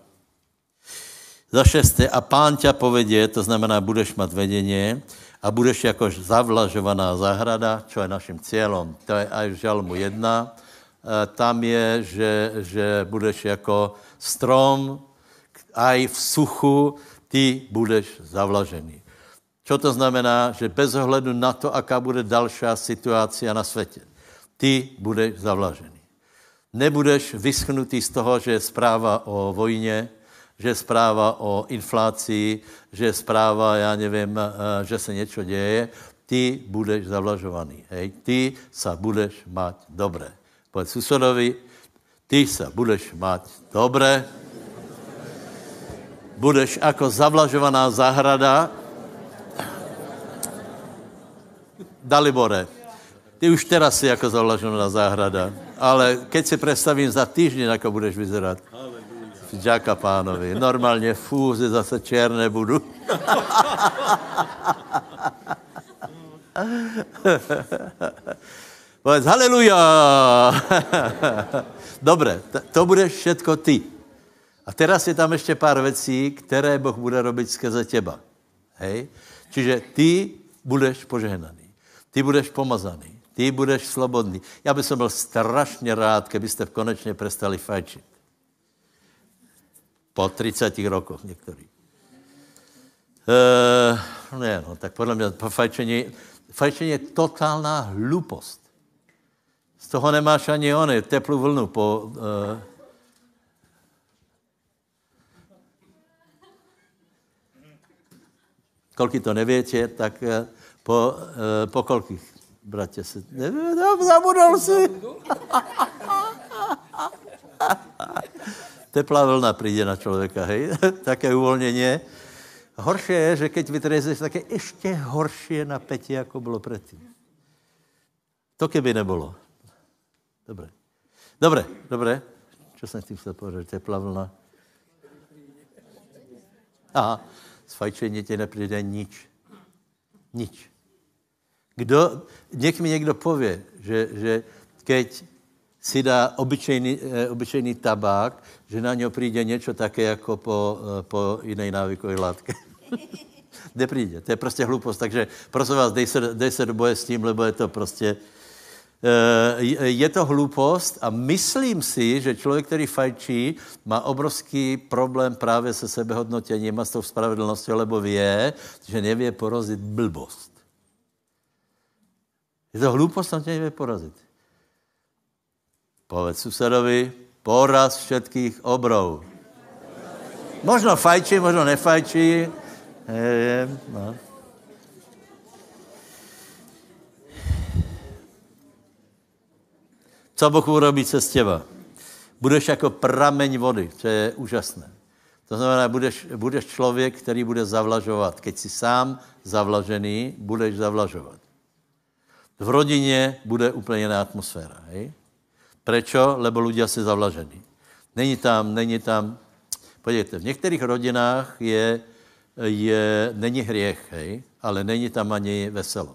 Za šesté, a pán tě povedě, to znamená, budeš mít vedeně a budeš jako zavlažovaná zahrada, čo je naším cílem. To je aj v žalmu jedna. E, tam je, že, že budeš jako strom, aj v suchu ty budeš zavlažený. Co to znamená? Že bez ohledu na to, aká bude další situace na světě, ty budeš zavlažený. Nebudeš vyschnutý z toho, že je zpráva o vojně, že je zpráva o inflaci, že je zpráva, já nevím, eh, že se něco děje. Ty budeš zavlažovaný. Hej? Ty se budeš mať dobré. Povedz susedovi, ty se budeš mať dobré budeš jako zavlažovaná zahrada. Dalibore, ty už teraz si jako zavlažovaná zahrada, ale keď si představím za týždeň, jako budeš vyzerat. Ďaká pánovi. Normálně fúze zase černé budu. Povedz, haleluja. Dobre, to budeš všetko ty. A teraz je tam ještě pár věcí, které Boh bude robit skrze těba. Hej? Čiže ty budeš požehnaný. Ty budeš pomazaný. Ty budeš slobodný. Já bych byl strašně rád, kdybyste konečně prestali fajčit. Po 30 rokoch některý. Uh, ne, no, tak podle mě fajčení, fajčení je totálná hlupost. Z toho nemáš ani ony, teplou vlnu po... Uh, kolky to nevětě, tak uh, po, uh, po kolkých, bratě. No, zabudol si. Teplá vlna přijde na člověka, hej? Také uvolnění. Horší je, že keď vytrezeš, tak je ještě horší na peti, jako bylo předtím. To keby nebylo. Dobré. Dobré, dobré. Co jsem tím chtěl povedat? Teplá vlna. Aha, z fajčení ti nepřijde nič. Nič. Kdo, něk mi někdo pově, že, že keď si dá obyčejný, eh, obyčejný tabák, že na něho přijde něco také jako po, eh, po jiné návykové látce. Nepřijde, to je prostě hlupost. Takže prosím vás, dej se, dej se do boje s tím, lebo je to prostě... Eh, je to hlupost a myslím si, že člověk, který fajčí, má obrovský problém právě se sebehodnotěním a s tou spravedlností, lebo vie, že nevě porazit blbost. Je to hlupost, on tě nevě porazit. Povedz susedovi, poraz všetkých obrov. Možno fajčí, možno nefajčí, je, no. Co Boh urobí z těba? Budeš jako prameň vody, to je úžasné. To znamená, budeš, budeš člověk, který bude zavlažovat. Keď jsi sám zavlažený, budeš zavlažovat. V rodině bude úplně jiná atmosféra. Hej? Prečo? Lebo ľudia se zavlažení. Není tam, není tam, podívejte, v některých rodinách je, je, není hriech, hej, ale není tam ani veselo.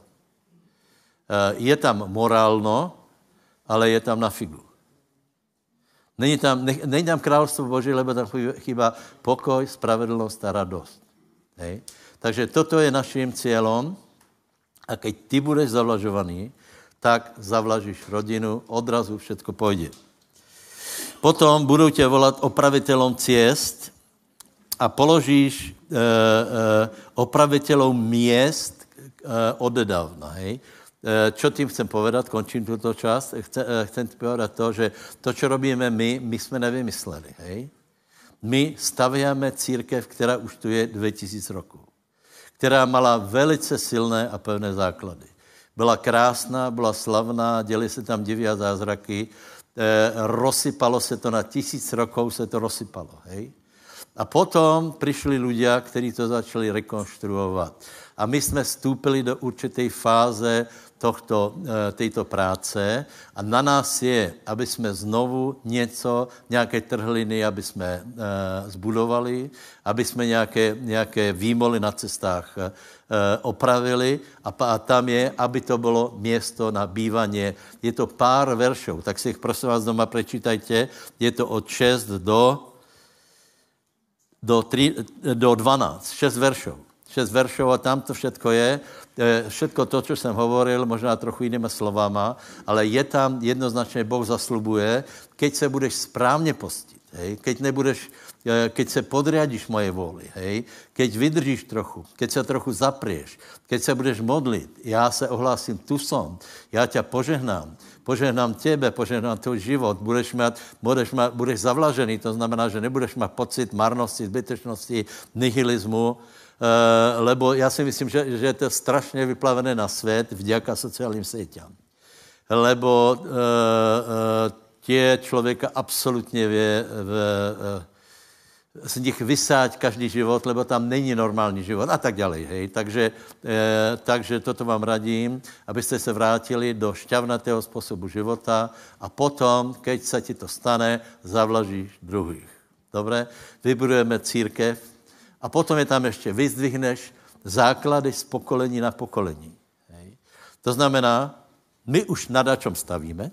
Eh, je tam morálno, ale je tam na figu. Není tam, ne, není tam královstvo Boží, lebo tam chýba pokoj, spravedlnost a radost. Hej. Takže toto je naším cílem. A keď ty budeš zavlažovaný, tak zavlažíš rodinu, odrazu všetko půjde. Potom budou tě volat opravitelom ciest a položíš e, e, opravitelům měst e, odedávna. Hej? E, čo tím chcem povedat, končím tuto část, chce, e, chcem povedat to, že to, co robíme my, my jsme nevymysleli. Hej? My stavěme církev, která už tu je 2000 roků, která mala velice silné a pevné základy. Byla krásná, byla slavná, děli se tam divy a zázraky, e, rozsypalo se to na tisíc rokov, se to rozsypalo. Hej? A potom přišli lidé, kteří to začali rekonstruovat. A my jsme vstoupili do určité fáze tohto, eh, této práce a na nás je, aby jsme znovu něco, nějaké trhliny, aby jsme eh, zbudovali, aby jsme nějaké, nějaké výmoly na cestách eh, opravili a, tam je, aby to bylo město na bývaně. Je to pár veršů, tak si jich prosím vás doma prečítajte. Je to od 6 do, do, 3, do 12, 6 veršů. 6 veršů a tam to všetko je. Všetko to, co jsem hovoril, možná trochu jinými slovama, ale je tam jednoznačně, Boh zaslubuje, keď se budeš správně postit, hej, keď nebudeš, eh, keď se podriadíš moje vůli, hej, keď vydržíš trochu, keď se trochu zaprieš, keď se budeš modlit, já se ohlásím, tu som, já tě požehnám, požehnám tebe, požehnám tvůj život, budeš, mít, budeš, mít, budeš zavlažený, to znamená, že nebudeš mít pocit marnosti, zbytečnosti, nihilismu, Eh, lebo já si myslím, že, že je to strašně vyplavené na svět vďaka sociálním sítím. Lebo uh, uh, tě člověka absolutně vě, v, z nich vysáť každý život, lebo tam není normální život a tak dále. Hej. Takže, eh, takže toto vám radím, abyste se vrátili do šťavnatého způsobu života a potom, keď se ti to stane, zavlažíš druhých. Dobré? Vybudujeme církev, a potom je tam ještě, vyzdvihneš základy z pokolení na pokolení. Hej. To znamená, my už na čem stavíme,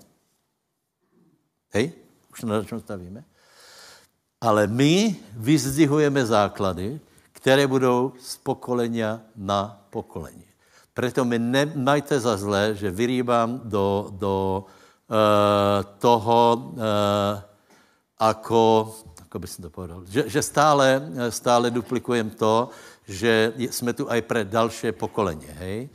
hej, už na čem stavíme, Ale my vyzdvihujeme základy, které budou z pokolenia na pokolení. Preto mi nemajte za zlé, že vyrýbám do, do uh, toho uh, ako, ako by to povedal, že, že stále, stále duplikujem to, že jsme tu aj pre další pokolení, hej.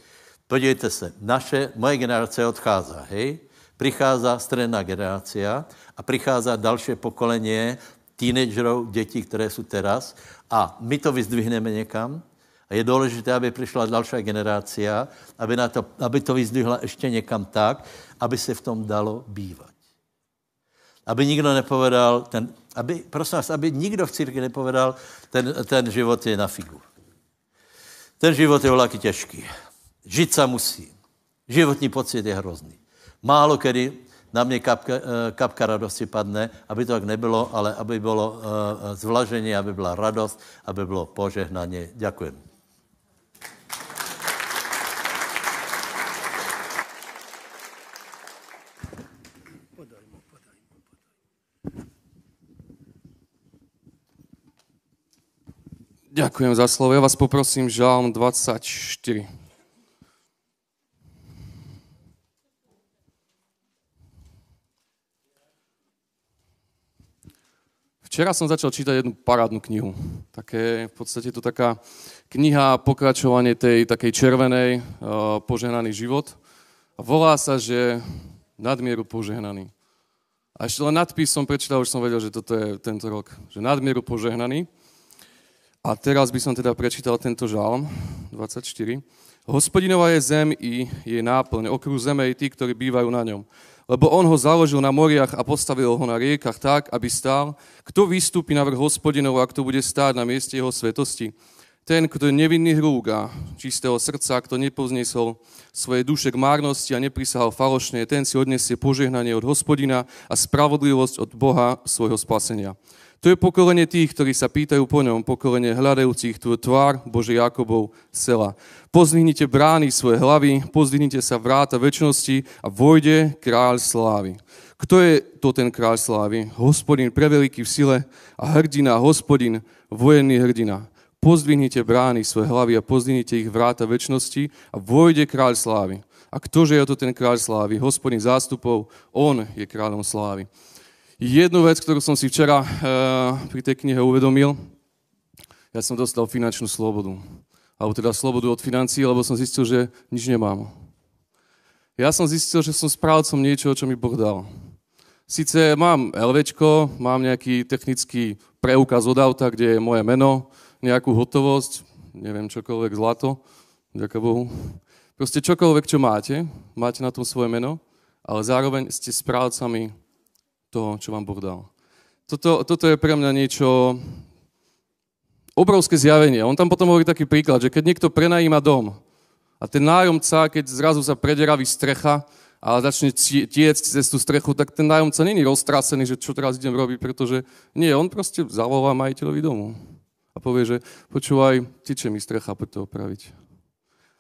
Podívejte se, naše, moje generace odchází, hej. Prichází středná generácia a prichází další pokolení teenagerů, dětí, které jsou teraz a my to vyzdvihneme někam a je důležité, aby přišla další generácia, aby, na to, aby to vyzdvihla ještě někam tak, aby se v tom dalo bývat. Aby nikdo nepovedal, ten, aby, prosím vás, aby nikdo v církvi nepovedal, ten, ten život je na figu. Ten život je vlaky těžký. Žít se musí. Životní pocit je hrozný. Málo kdy na mě kapka, eh, kapka radosti padne, aby to tak nebylo, ale aby bylo uh, zvlažení, aby byla radost, aby bylo požehnaně. Děkujem. Ďakujem za slovo. Ja vás poprosím, Žalm 24. Včera som začal čítať jednu parádnu knihu. Také, v podstate to taká kniha, pokračovanie tej takej červenej, uh, požehnaný život. Volá sa, že nadmieru požehnaný. A ešte len nadpis som prečítal, už som vedel, že toto je tento rok. Že nadmieru požehnaný. A teraz by som teda prečítal tento žalm 24. Hospodinová je zem i jej náplň, okruh zeme i tí, ktorí bývajú na ňom. Lebo on ho založil na moriach a postavil ho na riekach tak, aby stál. Kto vystúpi na vrch hospodinov a kto bude stáť na mieste jeho svetosti? Ten, kto je nevinný hrúg a čistého srdca, kto nepoznesol svoje duše k márnosti a neprisahal falošne, ten si odnesie požehnanie od hospodina a spravodlivosť od Boha svojho spasenia. To je pokolenie tých, ktorí sa pýtajú po ňom, pokolenie hľadajúcich tvoj tvár, Bože Jakobov, sela. Pozdvihnite brány svoje hlavy, pozdvihnite sa vráta väčšnosti a vojde kráľ slávy. Kto je to ten kráľ slávy? Hospodin preveliký v sile a hrdina, hospodin, vojenný hrdina. Pozdvihnite brány svoje hlavy a pozdvihnite ich vráta väčšnosti a vojde kráľ slávy. A ktože je to ten kráľ slávy? Hospodin zástupov, on je kráľom slávy. Jednu vec, ktorú som si včera uh, pri tej knihe uvedomil, ja som dostal finančnú slobodu. Alebo teda slobodu od financií, lebo som zistil, že nič nemám. Ja som zistil, že som správcom niečoho, čo mi Boh dal. Sice mám LVčko, mám nejaký technický preukaz od auta, kde je moje meno, nejakú hotovosť, neviem, čokoľvek, zlato, ďakujem Bohu. Proste čokoľvek, čo máte, máte na tom svoje meno, ale zároveň ste správcami toho, čo vám Boh dal. Toto, toto je pre mňa niečo, obrovské zjavenie. On tam potom hovorí taký príklad, že keď niekto prenajíma dom a ten nájomca, keď zrazu sa prederaví strecha a začne tiecť cez tú strechu, tak ten nájomca není roztrasený, že čo teraz idem robiť, pretože nie, on proste zavolá majiteľovi domu a povie, že počúvaj, tiče mi strecha, poď to opraviť.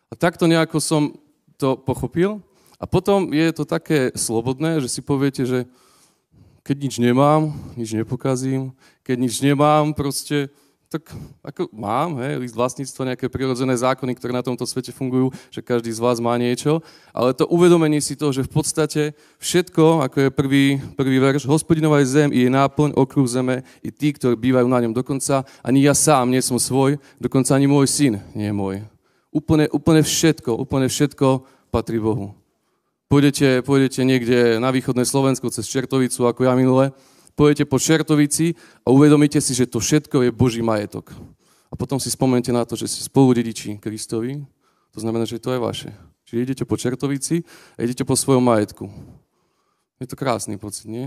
A takto nejako som to pochopil. A potom je to také slobodné, že si poviete, že keď nič nemám, nič nepokazím, keď nič nemám, proste, tak ako mám, hej, list vlastníctva, nejaké prirodzené zákony, ktoré na tomto svete fungujú, že každý z vás má niečo, ale to uvedomenie si toho, že v podstate všetko, ako je prvý, prvý verš, hospodinová je zem i je náplň okruh zeme i tí, ktorí bývajú na ňom. Dokonca ani ja sám nie som svoj, dokonca ani môj syn nie je môj. Úplne, úplne všetko, úplne všetko patrí Bohu. Pôjdete, pôjdete niekde na východné Slovensko cez Čertovicu, ako ja minule, pôjdete po Čertovici a uvedomíte si, že to všetko je Boží majetok. A potom si spomente na to, že ste spolu dediči Kristovi, to znamená, že to je vaše. Čiže idete po Čertovici a idete po svojom majetku. Je to krásny pocit, nie?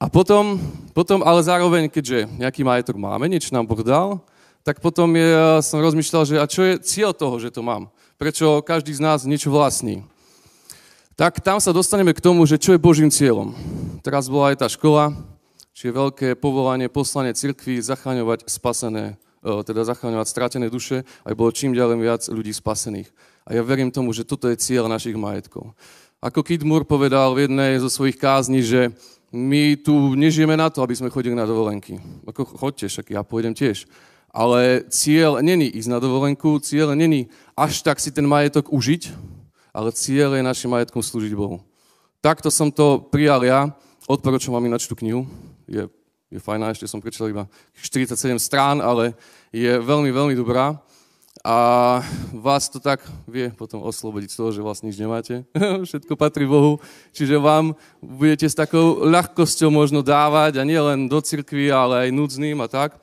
A potom, potom ale zároveň, keďže nejaký majetok máme, niečo nám Boh dal, tak potom je, som rozmýšľal, že a čo je cieľ toho, že to mám? Prečo každý z nás niečo vlastní. Tak tam sa dostaneme k tomu, že čo je Božím cieľom. Teraz bola aj tá škola, čiže veľké povolanie, poslanie cirkvi zachraňovať spasené, e, teda zachraňovať stratené duše, aj bolo čím ďalej viac ľudí spasených. A ja verím tomu, že toto je cieľ našich majetkov. Ako Kid Moore povedal v jednej zo svojich kázni, že My tu nežijeme na to, aby sme chodili na dovolenky. Ako chodte, však ja pôjdem tiež. Ale cieľ není ísť na dovolenku, cieľ není až tak si ten majetok užiť, ale cieľ je našim majetkom slúžiť Bohu. Takto som to prijal ja. Odporúčam vám ináč tú knihu. Je, je fajná, ešte som prečítal iba 47 strán, ale je veľmi, veľmi dobrá. A vás to tak vie potom oslobodiť z toho, že vlastne nič nemáte. Všetko patrí Bohu. Čiže vám budete s takou ľahkosťou možno dávať a nie len do cirkvi, ale aj núdznym a tak.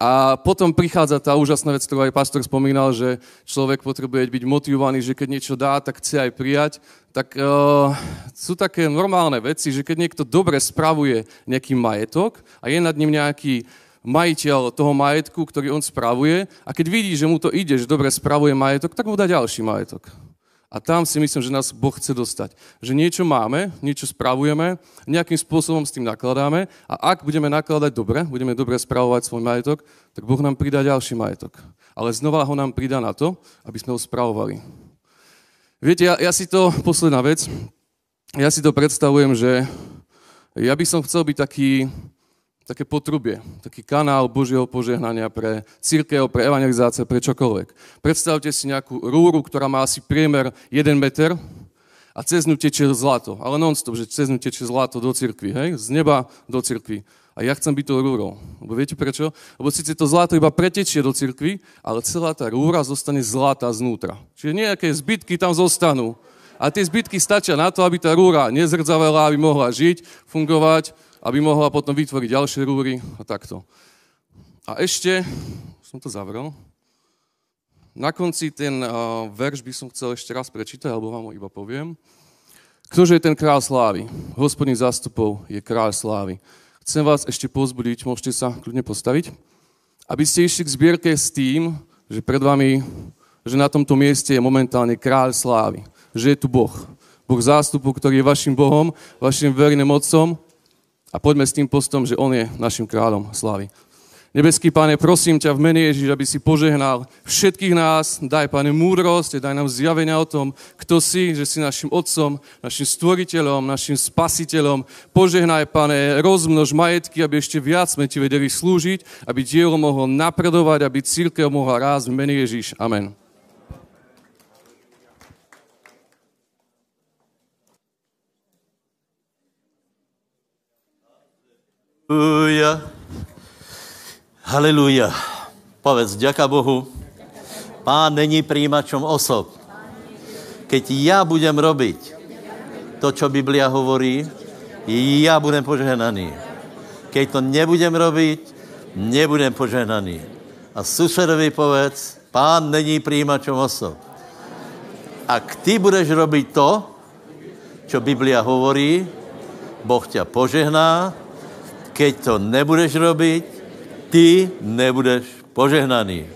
A potom prichádza tá úžasná vec, ktorú aj pastor spomínal, že človek potrebuje byť motivovaný, že keď niečo dá, tak chce aj prijať. Tak uh, sú také normálne veci, že keď niekto dobre spravuje nejaký majetok a je nad ním nejaký majiteľ toho majetku, ktorý on spravuje a keď vidí, že mu to ide, že dobre spravuje majetok, tak mu dá ďalší majetok. A tam si myslím, že nás Boh chce dostať. Že niečo máme, niečo spravujeme, nejakým spôsobom s tým nakladáme a ak budeme nakladať dobre, budeme dobre spravovať svoj majetok, tak Boh nám pridá ďalší majetok. Ale znova ho nám pridá na to, aby sme ho spravovali. Viete, ja, ja si to, posledná vec, ja si to predstavujem, že ja by som chcel byť taký, také potrubie, taký kanál Božieho požehnania pre církev, pre evangelizáciu, pre čokoľvek. Predstavte si nejakú rúru, ktorá má asi priemer 1 meter a cez ňu tečie zlato, ale non-stop, že cez ňu tečie zlato do cirkvi, hej? z neba do cirkvi. A ja chcem byť tou rúrou. Lebo viete prečo? Lebo síce to zlato iba pretečie do cirkvi, ale celá tá rúra zostane zlatá znútra. Čiže nejaké zbytky tam zostanú. A tie zbytky stačia na to, aby tá rúra nezrdzavela, aby mohla žiť, fungovať aby mohla potom vytvoriť ďalšie rúry a takto. A ešte, som to zavrel, na konci ten uh, verš by som chcel ešte raz prečítať, alebo vám ho iba poviem. Ktože je ten král slávy? Hospodin zástupov je král slávy. Chcem vás ešte pozbudiť, môžete sa kľudne postaviť, aby ste išli k zbierke s tým, že pred vami, že na tomto mieste je momentálne kráľ slávy, že je tu Boh. Boh zástupu, ktorý je vašim Bohom, vašim verným otcom a poďme s tým postom, že On je našim kráľom slávy. Nebeský Pane, prosím ťa v mene Ježiš, aby si požehnal všetkých nás. Daj, Pane, múdrosť, daj nám zjavenia o tom, kto si, že si našim Otcom, našim stvoriteľom, našim spasiteľom. Požehnaj, Pane, rozmnož majetky, aby ešte viac sme Ti vedeli slúžiť, aby dielo mohlo napredovať, aby církev mohla rásť v mene Ježiš. Amen. Halleluja. Halleluja. Povedz, ďaká Bohu. Pán není príjimačom osob. Keď ja budem robiť to, čo Biblia hovorí, ja budem požehnaný. Keď to nebudem robiť, nebudem požehnaný. A susedovi povedz, pán není príjimačom osob. Ak ty budeš robiť to, čo Biblia hovorí, Boh ťa požehná, keď to nebudeš robiť, ty nebudeš požehnaný.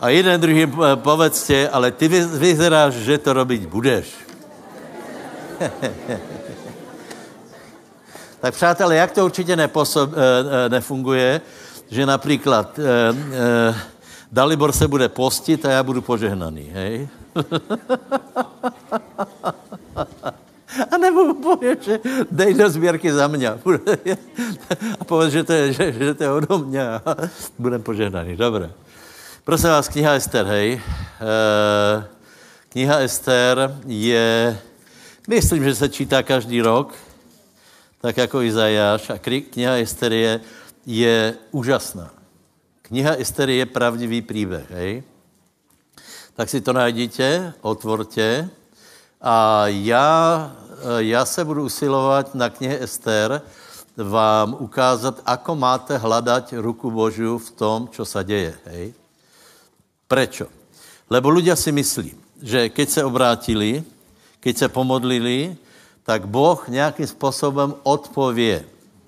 A jeden druhým povedzte, ale ty vyzeráš, že to robiť budeš. tak přátelé, jak to určitě neposob, eh, eh, nefunguje, že například eh, Dalibor se bude postit a já budu požehnaný, hej? A nebo mu že dej do sběrky za mě. A povedz, že to je, že, že to je odo mě budem požehnaný. Dobré. Prosím vás, kniha Ester, hej. E, kniha Ester je, myslím, že se čítá každý rok, tak jako Izajáš. A kniha Ester je, je úžasná. Kniha Ester je pravdivý příběh, hej. Tak si to najděte, otvorte. A já Eh, já se budu usilovat na knihe Ester vám ukázat, ako máte hledat ruku Božiu v tom, co se děje. Hej? Prečo? Lebo ľudia si myslí, že keď se obrátili, keď se pomodlili, tak Boh nějakým způsobem odpově.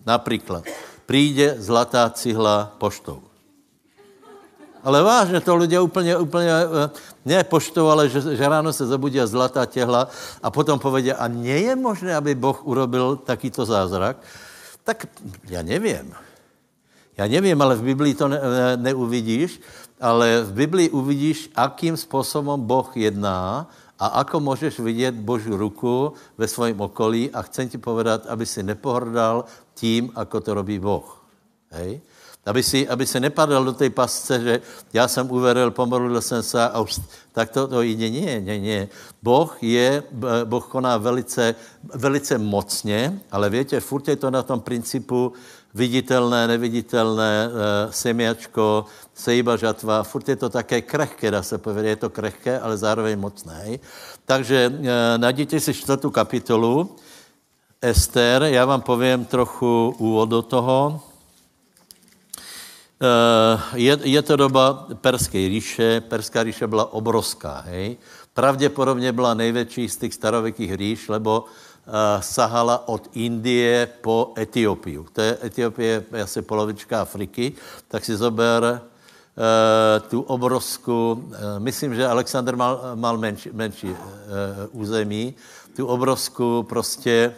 Například, přijde zlatá cihla poštou. Ale vážně, to lidé úplně, úplně, eh, ne poštou, ale že, že ráno se zabudí a zlatá těhla a potom povedě, a nie je možné, aby Boh urobil takýto zázrak? Tak já nevím. Já nevím, ale v Biblii to ne, ne, neuvidíš, ale v Biblii uvidíš, akým způsobem Boh jedná A ako můžeš vidět Boží ruku ve svém okolí a chcem ti povedat, aby si nepohrdal tím, ako to robí Boh. Hej? Aby si, aby si nepadal do té pasce, že já jsem uveril, pomodlil jsem se a už, tak to, to jde. Nie, nie, nie. Boh je, Boh koná velice, velice mocně, ale větě, furt je to na tom principu viditelné, neviditelné, e, semiačko, sejba žatva, furt je to také krehké, dá se povedat, je to krehké, ale zároveň mocné. Takže e, najděte si čtvrtou kapitolu, Ester, já vám povím trochu úvod do toho. Eh, je, je to doba Perské říše. Perská říše byla obrovská, hej. Pravděpodobně byla největší z těch starověkých říš, lebo uh, sahala od Indie po Etiopiu. To je, Etiopie asi polovička Afriky, tak si zober uh, tu obrovskou, uh, myslím, že Alexander mal, mal menší, menší uh, území, tu obrovskou prostě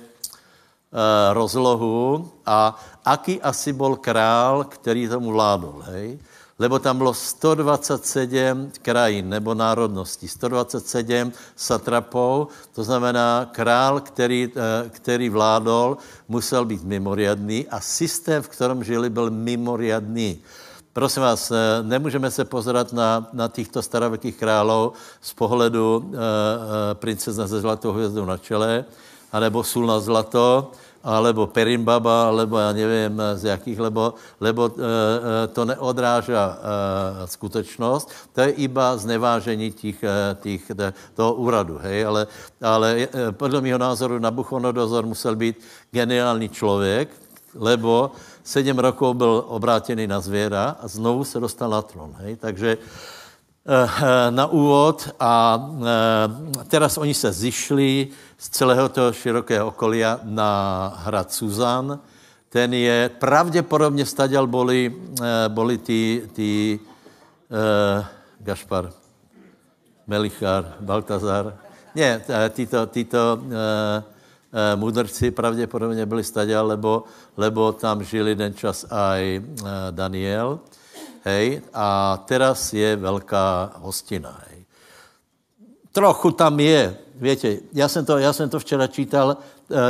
rozlohu a aký asi byl král, který tomu vládl, hej? Lebo tam bylo 127 krajín nebo národností, 127 satrapů, to znamená král, který, eh, který vládol, musel být mimoriadný a systém, v kterém žili, byl mimoriadný. Prosím vás, eh, nemůžeme se pozrat na, na těchto starověkých králů z pohledu uh, uh, princezna ze zlatou hvězdou na čele, anebo sůl na zlato, alebo perimbaba, alebo já nevím z jakých, lebo, lebo e, to neodráža e, skutečnost, to je iba znevážení těch, těch, toho úradu, hej, ale, ale podle mého názoru Nabuchodonozor musel být geniální člověk, lebo sedm rokov byl obrátěný na zvěra a znovu se dostal na trůn, hej, takže na úvod a teraz oni se zišli, z celého toho širokého okolia na hrad Suzan. Ten je, pravděpodobně staděl boli, eh, boli ty, ty uh, Gašpar, Melichar, Baltazar. Ne, tyto, tyto uh, uh, mudrci pravděpodobně byli staděl, lebo, lebo tam žili den čas aj uh, Daniel. Hej, a teraz je velká hostina. Hej. Trochu tam je Víte, já jsem to, já jsem to včera čítal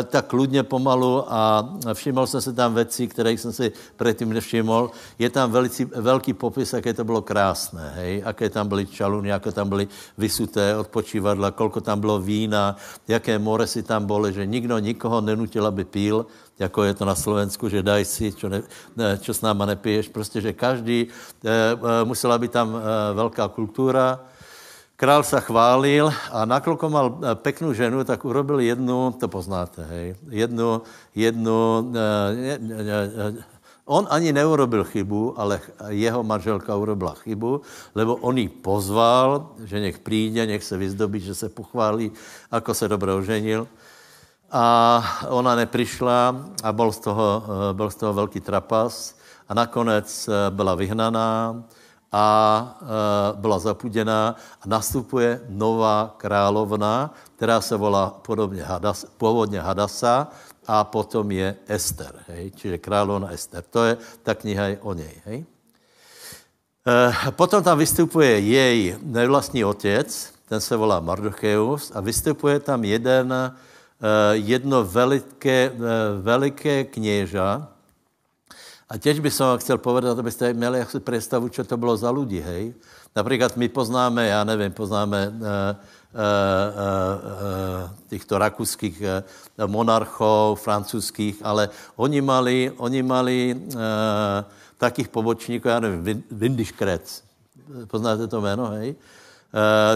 tak kludně pomalu a všiml jsem se tam věci, které jsem si předtím nevšiml. Je tam velicí, velký popis, jaké to bylo krásné, hej? Jaké tam byly čaluny, jaké tam byly vysuté odpočívadla, kolko tam bylo vína, jaké more si tam byly, že nikdo nikoho nenutil, aby pil, jako je to na Slovensku, že daj si, čo, ne, ne, čo s náma nepiješ. Prostě, že každý, e, e, musela být tam e, velká kultura, Král se chválil a nakolko mal eh, peknou ženu, tak urobil jednu, to poznáte, hej, jednu, jednu, ne, ne, ne, on ani neurobil chybu, ale jeho manželka urobila chybu, lebo on ji pozval, že nech přijde, nech se vyzdobí, že se pochválí, ako se dobře oženil. A ona neprišla a byl z toho, eh, byl z toho velký trapas a nakonec eh, byla vyhnaná a e, byla zapuděná a nastupuje nová královna, která se volá podobně Hadas, původně Hadasa a potom je Ester, hej? čiže královna Ester. To je, ta kniha je o něj. Hej? E, potom tam vystupuje její nevlastní otec, ten se volá Mardocheus a vystupuje tam jeden, e, jedno veliké, veliké kněža, a těž bych vám chtěl povedat, abyste měli asi představu, co to bylo za lidi, hej. Například my poznáme, já nevím, poznáme uh, těchto rakouských uh, monarchů, francouzských, ale oni mali, oni mali takých pobočníků, já nevím, Windischkretz, poznáte to jméno, hej?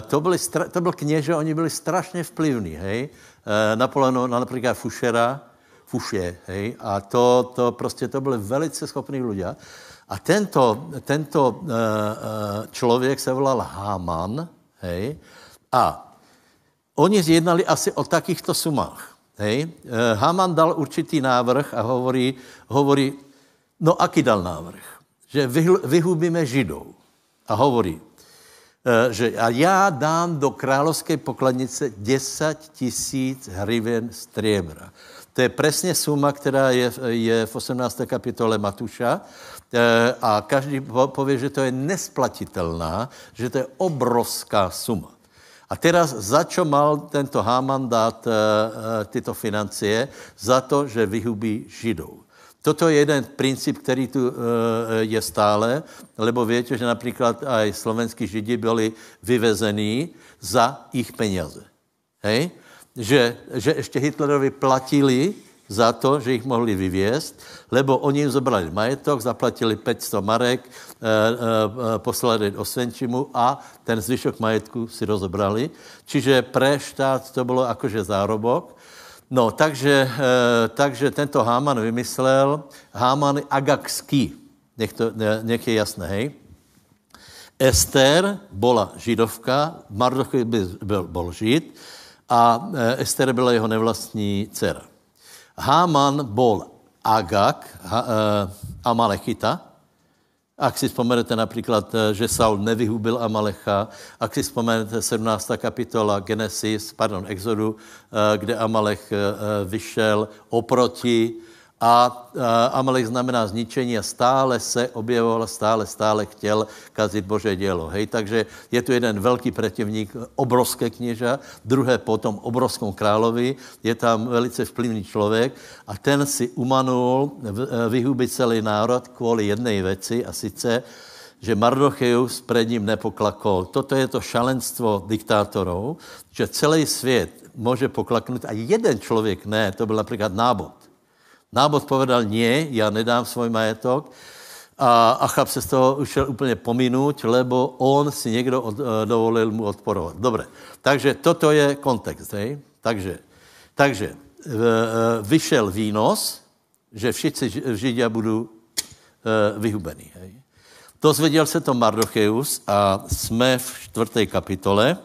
To, byli, to byl kněže, oni byli strašně vplyvní, hej? Napoleon, například Fušera, fuše, hej, a to, to prostě to byli velice schopní lidé. A tento, tento uh, člověk se volal Haman, hej, a oni zjednali asi o takýchto sumách, hej. Uh, Haman dal určitý návrh a hovorí, hovorí, no aký dal návrh? Že vyhubíme Židov. A hovorí, že a já dám do královské pokladnice 10 tisíc hryven stříbra. To je přesně suma, která je, je v 18. kapitole Matuša eh, a každý pově, že to je nesplatitelná, že to je obrovská suma. A teraz za čo mal tento Háman dát e, e, tyto financie? Za to, že vyhubí Židov. Toto je jeden princíp, který tu je stále, lebo viete, že například aj slovenskí Židi byli vyvezení za ich peniaze. Hej? Že, že ještě Hitlerovi platili za to, že jich mohli vyvěst, lebo oni jim zobrali majetok, zaplatili 500 marek, e, e, poslali do Svenčimu a ten zvyšok majetku si rozobrali. Čiže pre štát to bylo jakože zárobok. No, takže, e, takže tento Háman vymyslel, Háman Agakský, nech, to, nech je jasné, hej. Ester byla židovka, Mardochej byl, byl žid a Ester byla jeho nevlastní dcera. Háman bol Agak, ha, uh, Amalechita, ak si vzpomenete například, eh, že Saul nevyhubil Amalecha, ak si vzpomenete 17. kapitola Genesis, pardon, Exodu, eh, kde Amalech vyšel oproti a Amalek znamená zničení a stále se objevoval, stále, stále chtěl kazit Bože dělo. Hej, takže je tu jeden velký protivník, obrovské kněža, druhé potom obrovskom královi, je tam velice vplyvný člověk a ten si umanul vyhubit celý národ kvůli jedné věci a sice, že Mardocheus před ním nepoklakol. Toto je to šalenstvo diktátorů, že celý svět může poklaknout a jeden člověk ne, to byl například nábod. Nábod povedal, nie, já nedám svůj majetok. A Achab se z toho ušel úplně pominout, lebo on si někdo od, eh, dovolil mu odporovat. Dobře, takže toto je kontext. Hej? Takže, takže eh, vyšel výnos, že všichni Židia budou eh, vyhubení. Hej? Dozvěděl se to Mardocheus a jsme v čtvrté kapitole.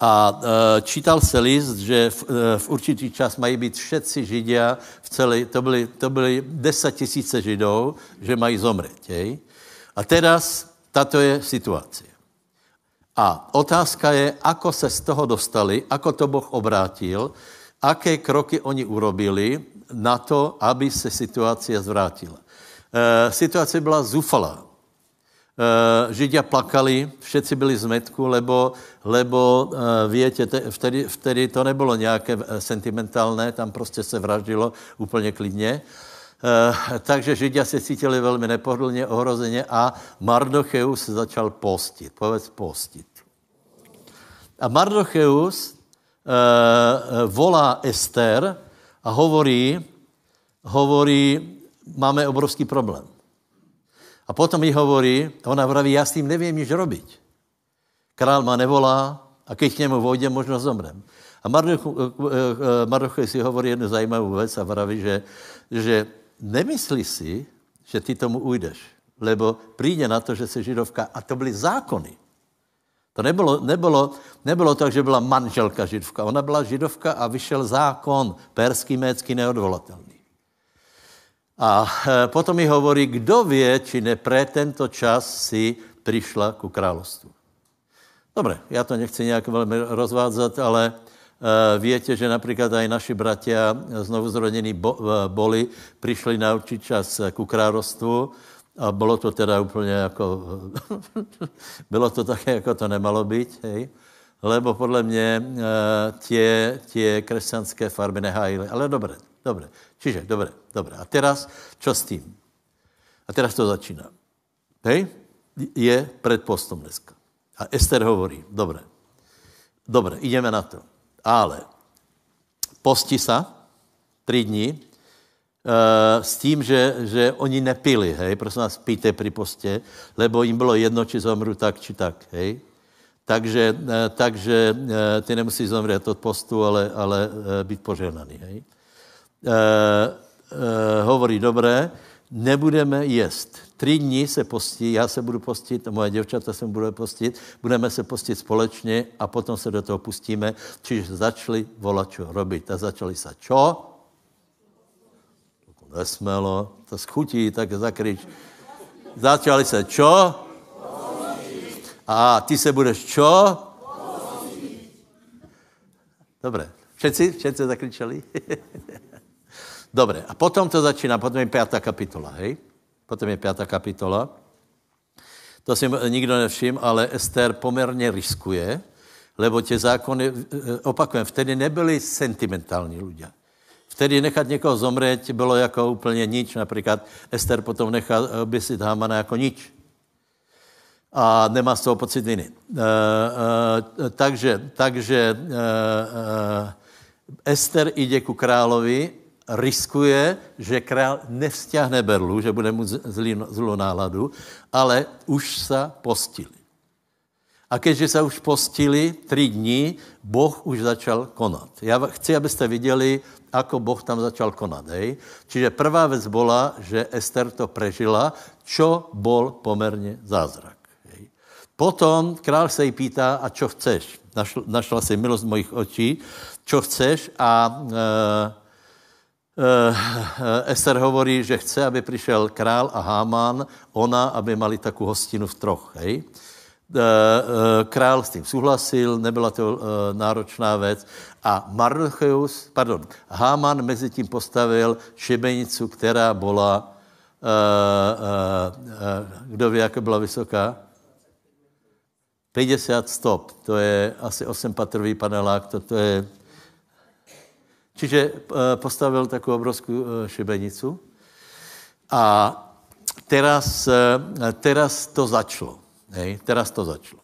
A e, čítal se list, že v, e, v určitý čas mají být všetci Židia v celé, to byly, to byly 10 tisíce Židů, že mají zomřít. A teraz tato je situace. A otázka je, ako se z toho dostali, ako to Boh obrátil, aké kroky oni urobili na to, aby se situace zvrátila. E, situace byla zufalá. Uh, Židia plakali, všetci byli z metku, lebo, lebo uh, viete, te, vtedy, vtedy to nebylo nějaké eh, sentimentálné, tam prostě se vraždilo úplně klidně. Takže Židia se cítili velmi nepohodlně, ohrozeně a Mardocheus začal postit. Povedz postit. A Mardocheus volá Ester a hovorí, hovorí, máme obrovský problém. A potom mi hovorí, ona vraví, já s tím nevím nič robiť. Král ma nevolá a keď k němu vojde, možno zomrem. A Mardochej si hovorí jednu zajímavou věc a vraví, že, že nemyslí si, že ty tomu ujdeš, lebo přijde na to, že jsi židovka a to byly zákony. To nebylo, nebylo, nebylo tak, že byla manželka židovka. Ona byla židovka a vyšel zákon perský, mécký, neodvolatelný. A e, potom mi hovorí, kdo vie, či ne pre tento čas si přišla ku království. Dobre, já to nechci nějak velmi rozvádzat, ale uh, viete, že například aj naši bratia znovu zrodení bo, boli, přišli na určitý čas ku království a bylo to teda úplně jako, bylo to také, jako to nemalo být, hej? lebo podle mě uh, tě, tě křesťanské farby nehájily. Ale dobré, dobré. Čiže, dobré, dobré. A teraz, čo s tím? A teraz to začíná. Hej? Je před postom dneska. A Ester hovorí, dobré, dobré, ideme na to. Ale posti sa, tři dní, uh, s tím, že, že oni nepili, hej, prosím vás, píte při postě, lebo jim bylo jedno, či zomru tak, či tak, hej. Takže, uh, takže uh, ty nemusíš zomřít od postu, ale, ale být požehnaný, hej. Uh, uh, hovorí, dobré, nebudeme jíst. Tři dní se postí, já se budu postit, moje děvčata se budou postit, budeme se postit společně a potom se do toho pustíme. Čiže začali volat, čo robit. A začali se čo? Nesmelo, to schutí, tak zakryč. Začali se čo? A ty se budeš čo? Dobré. Všetci, všetci zakričeli? Dobře, a potom to začíná, potom je pátá kapitola, hej? Potom je pátá kapitola. To si nikdo nevšim, ale Ester poměrně riskuje, lebo tie zákony, e, opakujem, vtedy nebyli sentimentální ľudia. Vtedy nechat někoho zomřít bylo jako úplně nič. Například Ester potom nechá oběsit Hamana jako nič. A nemá z toho pocit viny. E, e, takže takže e, e, Ester jde ku královi, riskuje, že král nevzťahne berlu, že bude mu zlou náladu, ale už se postili. A keďže se už postili tři dní, Boh už začal konat. Já chci, abyste viděli, ako Boh tam začal konat. Hej? Čiže prvá věc byla, že Ester to prežila, čo bol poměrně zázrak. Hej? Potom král se jí pýtá, a čo chceš? Našla, našla si milost mojich očí, čo chceš? A e, Ester hovorí, že chce, aby přišel král a Háman, ona, aby mali takovou hostinu v troch. Hej? Eh, eh, král s tím souhlasil, nebyla to eh, náročná věc. A Mardocheus, pardon, Háman mezi tím postavil šibenicu, která byla, kdo ví, jak byla vysoká? 50 stop, to je asi 8 patrový panelák, to, to je... Čiže postavil takovou obrovskou šibenicu a teraz, teraz to začalo. Hej, teraz to začalo.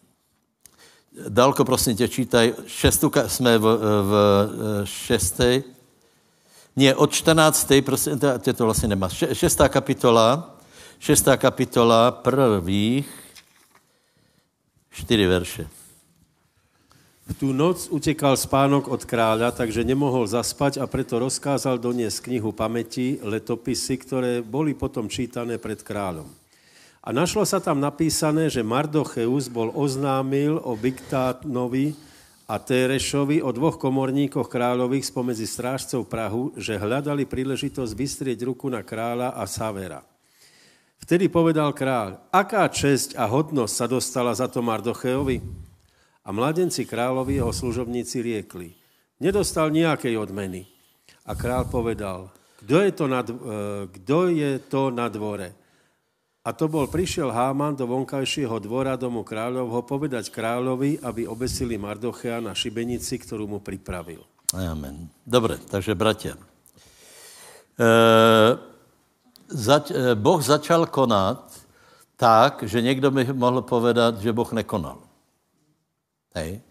Dalko, prosím tě, čítaj. Šestu, jsme v, v šesté. Ne, od 14. prosím, tě to vlastně nemá. Šestá kapitola, šestá kapitola prvých čtyři verše. V tu noc utekal spánok od kráľa, takže nemohol zaspať a preto rozkázal doniesť knihu pamäti, letopisy, ktoré boli potom čítané pred kráľom. A našlo sa tam napísané, že Mardocheus bol oznámil o Bigtánovi a Térešovi, o dvoch komorníkoch kráľových spomedzi strážcov Prahu, že hľadali príležitosť vystrieť ruku na kráľa a Savera. Vtedy povedal kráľ, aká česť a hodnosť sa dostala za to Mardocheovi? A mladenci kráľovi jeho služobníci riekli, nedostal nejakej odmeny. A král povedal, kdo je to na, e, kdo je to na dvore? A to bol, prišiel Háman do vonkajšieho dvora domu kráľovho povedať kráľovi, aby obesili Mardochea na šibenici, ktorú mu pripravil. Amen. Dobre, takže bratia. E, zač, e, boh začal konat tak, že někdo by mohl povedat, že Boh nekonal. Hej.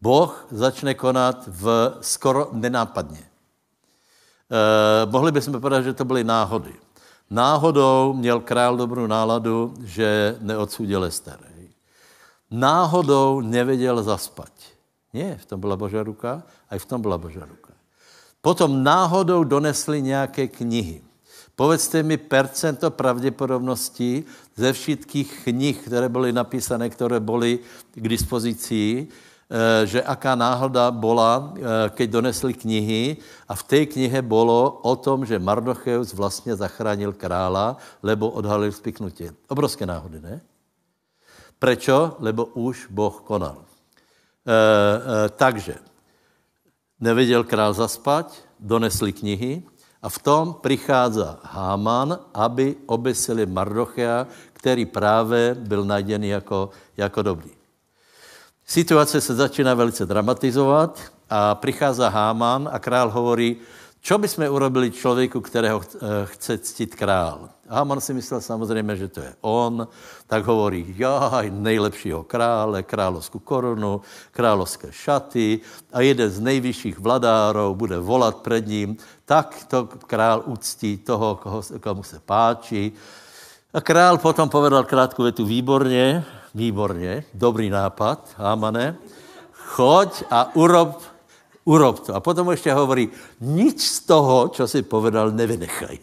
Boh začne konat v skoro nenápadně. E, mohli bychom povedat, že to byly náhody. Náhodou měl král dobrou náladu, že neodsudil Ester. Náhodou nevěděl zaspat. Ne, v tom byla Božá ruka, a i v tom byla Božá ruka. Potom náhodou donesli nějaké knihy. Povedzte mi percento pravděpodobností ze všetkých knih, které byly napísané, které byly k dispozici, Eh, že aká náhoda bola, eh, keď donesli knihy a v té knihe bylo o tom, že Mardocheus vlastně zachránil krála, lebo odhalil spiknutí. Obrovské náhody, ne? Prečo? Lebo už Boh konal. E, e, takže nevěděl král zaspat, donesli knihy a v tom přichází Háman, aby obesili Mardochea, který právě byl najdený jako, jako dobrý. Situace se začíná velice dramatizovat a přichází Háman a král hovorí, čo by jsme urobili člověku, kterého eh, chce ctit král. Háman si myslel samozřejmě, že to je on, tak hovorí, jaj, nejlepšího krále, královskou korunu, královské šaty a jeden z nejvyšších vladárov bude volat před ním, tak to král uctí toho, koho, komu se páčí. A král potom povedal krátkou větu, výborně, výborně, dobrý nápad, Hámane, choď a urob, urob to. A potom ještě hovorí, nic z toho, co si povedal, nevynechaj.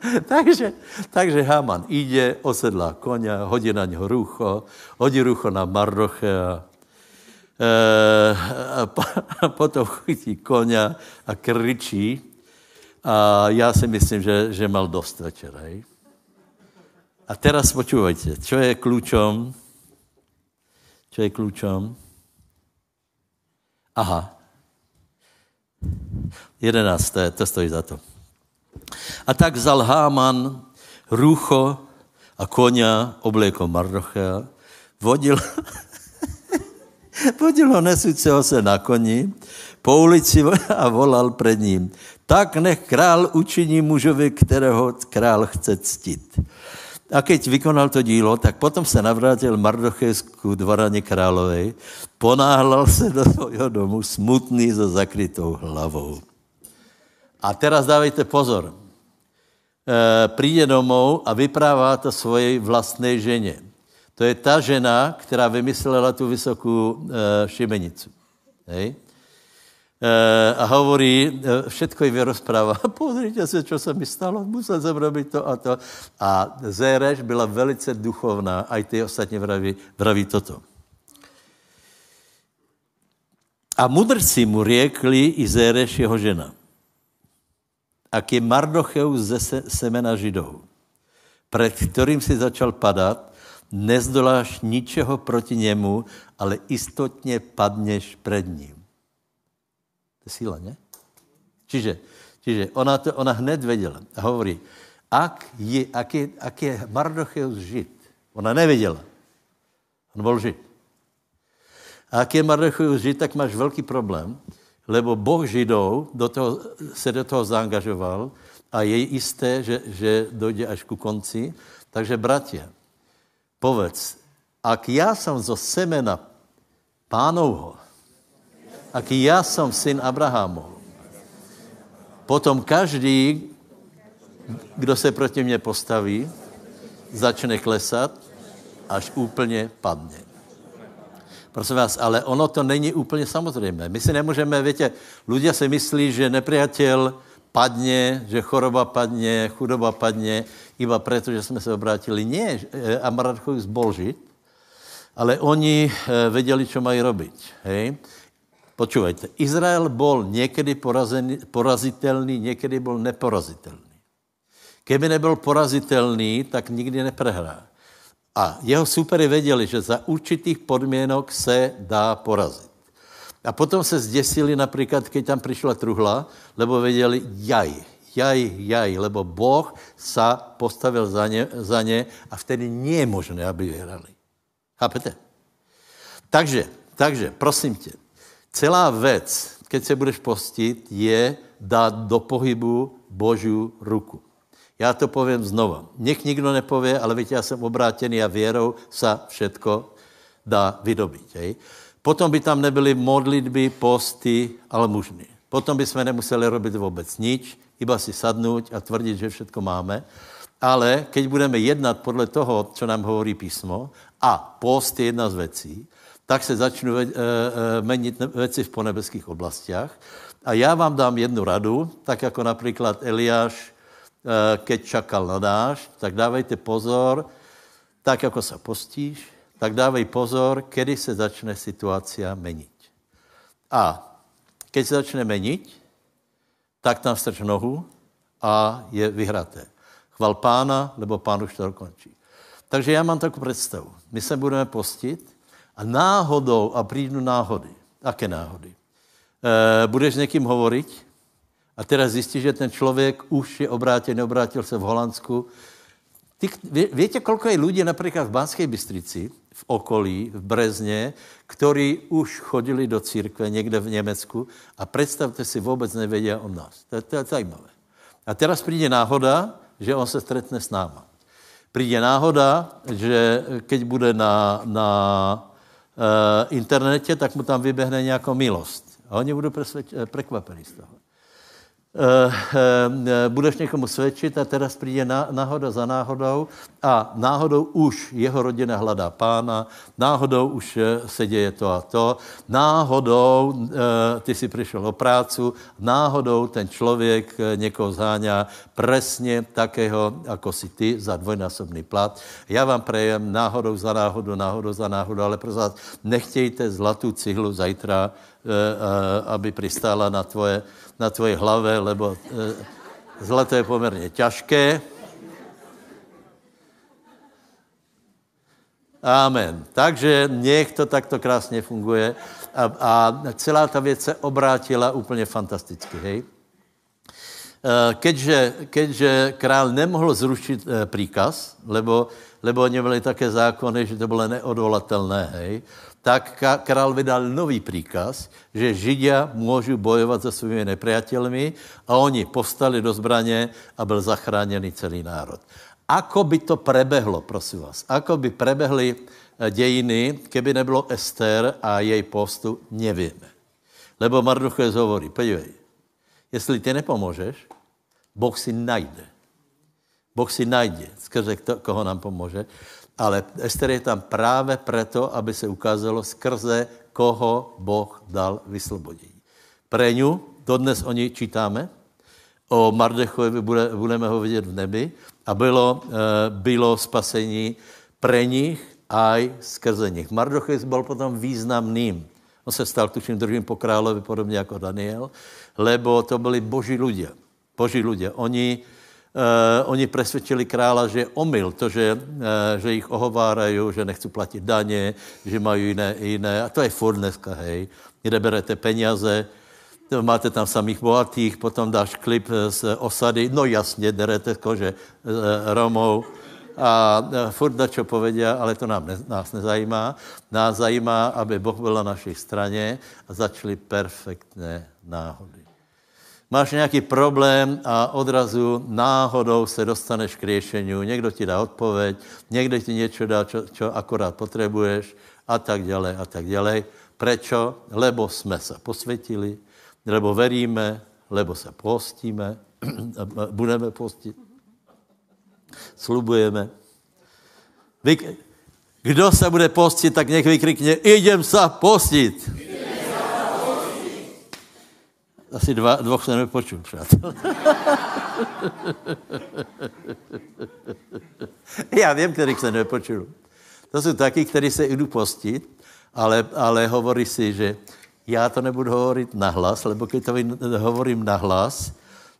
takže, takže Haman jde, osedlá koně, hodí na něho rucho, hodí rucho na Mardoche a, e, a potom chytí koně a kričí. A já si myslím, že, že mal dost večera. A teraz počúvajte, čo je kľúčom? Čo je kľúčom? Aha. Jedenácté, to stojí za to. A tak vzal Háman rúcho a konia, obliekol Mardochea, vodil, Vodil ho nesúceho se na koni po ulici a volal před ním. Tak nech král učiní mužovi, kterého král chce ctit. A keď vykonal to dílo, tak potom se navrátil Mardochej k dvoraně královej, ponáhlal se do svého domu smutný za zakrytou hlavou. A teraz dávejte pozor. E, přijde domů a vyprává to svojej vlastné ženě. To je ta žena, která vymyslela tu vysokou e, šibenicu. Hej? E, a hovorí, e, všetko ji vyrozpráva. Pozrite se, co se mi stalo, musel jsem robit to a to. A Zéreš byla velice duchovná, a i ty ostatně vraví, vraví toto. A mudrci mu řekli i Zéreš jeho žena. Ak je Mardocheus ze semena Židov, před kterým si začal padat, nezdoláš ničeho proti němu, ale istotně padneš před ním. Síla, ne? Čiže, čiže ona, to, ona hned věděla a hovorí, ak je, ak je, ak je Mardocheus žid, ona nevěděla, on byl žid. A ak je Mardocheus žid, tak máš velký problém, lebo Boh Židov do toho, se do toho zaangažoval a je jisté, že, že dojde až ku konci. Takže, bratia, povedz, ak já jsem zo semena pánovho, ak já jsem syn Abrahamov, potom každý, kdo se proti mně postaví, začne klesat, až úplně padne. Prosím vás, ale ono to není úplně samozřejmé. My si nemůžeme, víte, lidé si myslí, že nepřátel padne, že choroba padne, chudoba padne, iba proto, že jsme se obrátili. Nie, Amarachus bol žít, ale oni eh, věděli, co mají robiť. Hej? Počúvajte, Izrael bol někdy porazený, porazitelný, někdy byl neporazitelný. Keby nebyl porazitelný, tak nikdy neprehrá. A jeho supery věděli, že za určitých podmínek se dá porazit. A potom se zděsili například, když tam přišla truhla, lebo věděli, jaj, jaj, jaj, lebo Boh sa postavil za ně, za ně a vtedy nie je možné, aby vyhrali. Chápete? Takže, takže, prosím tě, celá věc, keď se budeš postit, je dát do pohybu Boží ruku. Já to povím znova. Nech nikdo nepově, ale víte, já jsem obrátený a věrou sa všetko dá vydobít. Hej? Potom by tam nebyly modlitby, posty, ale mužny. Potom by jsme nemuseli robit vůbec nič, iba si sadnout a tvrdit, že všetko máme. Ale keď budeme jednat podle toho, co nám hovorí písmo, a post je jedna z věcí, tak se začnou e, e, menit věci v ponebeských oblastiach. A já vám dám jednu radu, tak jako například Eliáš Eh, keď čakal na dáž, tak dávejte pozor, tak jako se postíš, tak dávej pozor, kedy se začne situace menit. A keď se začne menit, tak tam strč nohu a je vyhraté. Chval pána, lebo pán už to dokončí. Takže já mám takovou představu. My se budeme postit a náhodou, a přijdu náhody. Aké náhody? E, budeš s někým hovorit a teraz zjistí, že ten člověk už je obrátil, neobrátil se v Holandsku. Ty, víte, kolko je lidí například v Banské Bystrici, v okolí, v Brezně, ktorí už chodili do církve někde v Německu a představte si, vůbec nevědí o nás. To, to je zajímavé. A teraz přijde náhoda, že on se stretne s náma. Přijde náhoda, že keď bude na, na uh, internete, tak mu tam vybehne nějaká milost. A oni budou překvapení z toho. Eh, eh, budeš někomu svědčit a teraz přijde náhoda za náhodou a náhodou už jeho rodina hledá pána, náhodou už eh, se děje to a to, náhodou ty si přišel o prácu, náhodou ten člověk někoho zháňá presně takého, jako si ty, za dvojnásobný plat. Já vám prejem náhodou za náhodou, náhodou za náhodou, ale prosím nechtějte zlatou cihlu zajtra, aby pristála na tvoje na tvoje hlave, lebo e, zlato je poměrně těžké. Amen. Takže nech to takto krásně funguje. A, a celá ta věc se obrátila úplně fantasticky, hej? E, keďže, keďže král nemohl zrušit příkaz, lebo, lebo oni byli také zákony, že to bylo neodvolatelné, hej? Tak král vydal nový příkaz, že Židia můžou bojovat se svými nepriateľmi a oni povstali do zbraně a byl zachráněný celý národ. Ako by to prebehlo, prosím vás, ako by prebehly eh, dějiny, keby nebylo Ester a její postu, nevíme. Lebo Marduches hovorí, podívej, jestli ty nepomůžeš, Boh si najde. Boh si najde, skrze koho nám pomůže. Ale Ester je tam právě proto, aby se ukázalo skrze koho Boh dal vyslobodění. Ňu, dodnes o ní čítáme, o Mardechovi bude, budeme ho vidět v nebi a bylo, eh, bylo spasení pre nich aj skrze nich. Mardochej byl potom významným. On se stal tuším druhým po královi, podobně jako Daniel, lebo to byli boží lidé. Boží lidé. Oni, uh, oni presvědčili krála, že je omyl to, že, uh, že jich ohovárají, že nechci platit daně, že mají jiné, jiné. A to je furt dneska, hej. Kde berete peněze, máte tam samých bohatých, potom dáš klip z osady, no jasně, derete kože Romou a furt na čo povedia, ale to nám ne, nás nezajímá. Nás zajímá, aby Boh byl na naší straně a začaly perfektné náhody. Máš nějaký problém a odrazu náhodou se dostaneš k řešení. Někdo ti dá odpověď, někdo ti něco dá, čo, čo akorát potřebuješ a tak dále a tak dále. Prečo? Lebo jsme se posvětili, lebo veríme, lebo se postíme, budeme postit, slubujeme. Vy, kdo se bude postit, tak nech vykrikne, idem se postit. Asi dva, dvoch se nepočul, přátel. Já vím, kterých se nepočul. To jsou taky, kteří se jdu postit, ale, ale hovorí si, že já to nebudu hovorit nahlas, lebo když to hovorím nahlas,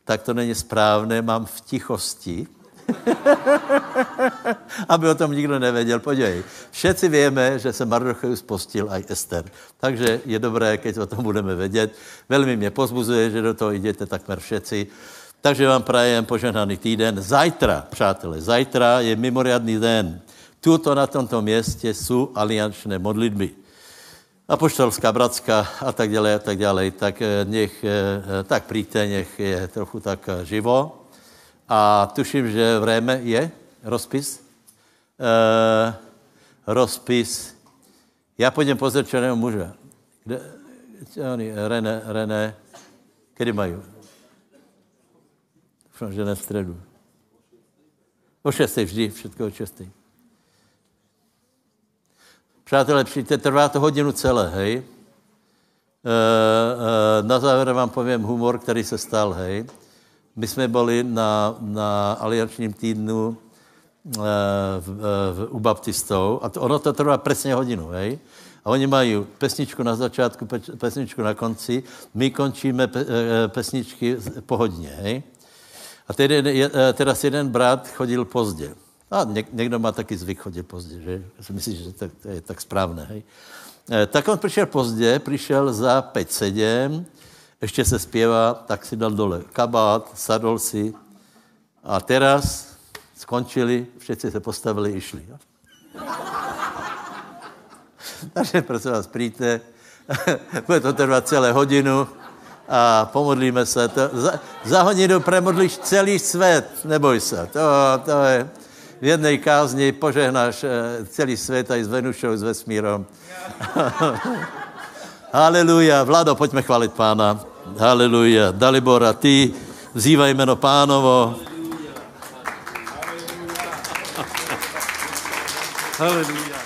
tak to není správné, mám v tichosti, aby o tom nikdo nevěděl. Podívej, všetci víme, že se Mardocheus postil aj Ester. Takže je dobré, keď o tom budeme vědět. Velmi mě pozbuzuje, že do toho jdete takmer všetci. Takže vám prajem požehnaný týden. Zajtra, přátelé, zajtra je mimoriadný den. Tuto na tomto městě jsou aliančné modlitby apoštolská, bratská a tak dále, a tak dále, tak eh, nech, eh, tak přijďte, nech je trochu tak eh, živo. A tuším, že v Réme je rozpis. E, rozpis. Já půjdem pozrieť černého muže. Kde, oni, René, René, kedy mají? Doufám, že ne středu. O šestej vždy, všetko o šestej. Přátelé, přijďte, trvá to hodinu celé, hej. E, e, na závěr vám povím humor, který se stal, hej. My jsme byli na, na aliančním týdnu e, v, v, u baptistů a to, ono to trvá přesně hodinu, hej. A oni mají pesničku na začátku, pesničku na konci, my končíme pe, pesničky po hodině, hej. A tedy, teda jeden brat chodil pozdě. A někdo má taky zvyk chodit pozdě, že? Já si myslím, že to, to je tak správné. Hej? Tak on přišel pozdě, přišel za 5-7, ještě se zpěvá, tak si dal dole kabát, sadol si a teraz skončili, všichni se postavili, išli. Jo? Takže prosím vás, přijďte, bude to trvat celé hodinu a pomodlíme se. To, za, za hodinu premodlíš celý svět, neboj se. To, to je, v jednej kázni požehnáš eh, celý svět aj s Venušou, s vesmírom. Haleluja. Vlado, pojďme chválit pána. Haleluja. Dalibora, ty vzývaj jméno pánovo. Haleluja.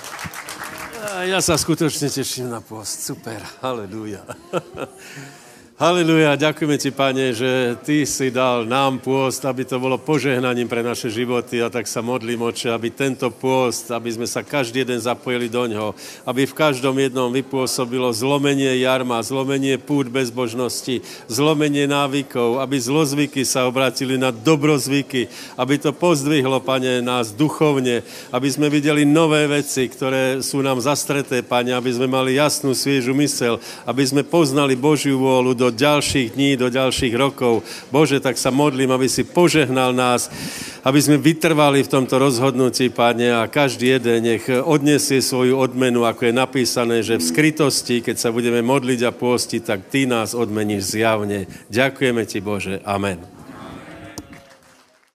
Já se skutečně těším na post. Super. Haleluja. Haleluja, ďakujeme ti, pane, že ty si dal nám pôst, aby to bolo požehnaním pre naše životy a tak sa modlím, oče, aby tento pôst, aby sme sa každý jeden zapojili do ňoho, aby v každom jednom vypôsobilo zlomenie jarma, zlomenie pút bezbožnosti, zlomenie návykov, aby zlozvyky sa obratili na dobrozvyky, aby to pozdvihlo, pane, nás duchovne, aby sme videli nové veci, ktoré sú nám zastreté, pane, aby sme mali jasnú, sviežu mysel, aby sme poznali Božiu vôľu do do ďalších dní, do ďalších rokov. Bože, tak sa modlím, aby si požehnal nás aby sme vytrvali v tomto rozhodnutí, Pane, a každý jeden nech odnesie svoju odmenu, ako je napísané, že v skrytosti, keď sa budeme modliť a pôstiť, tak Ty nás odmeníš zjavne. Ďakujeme Ti, Bože. Amen.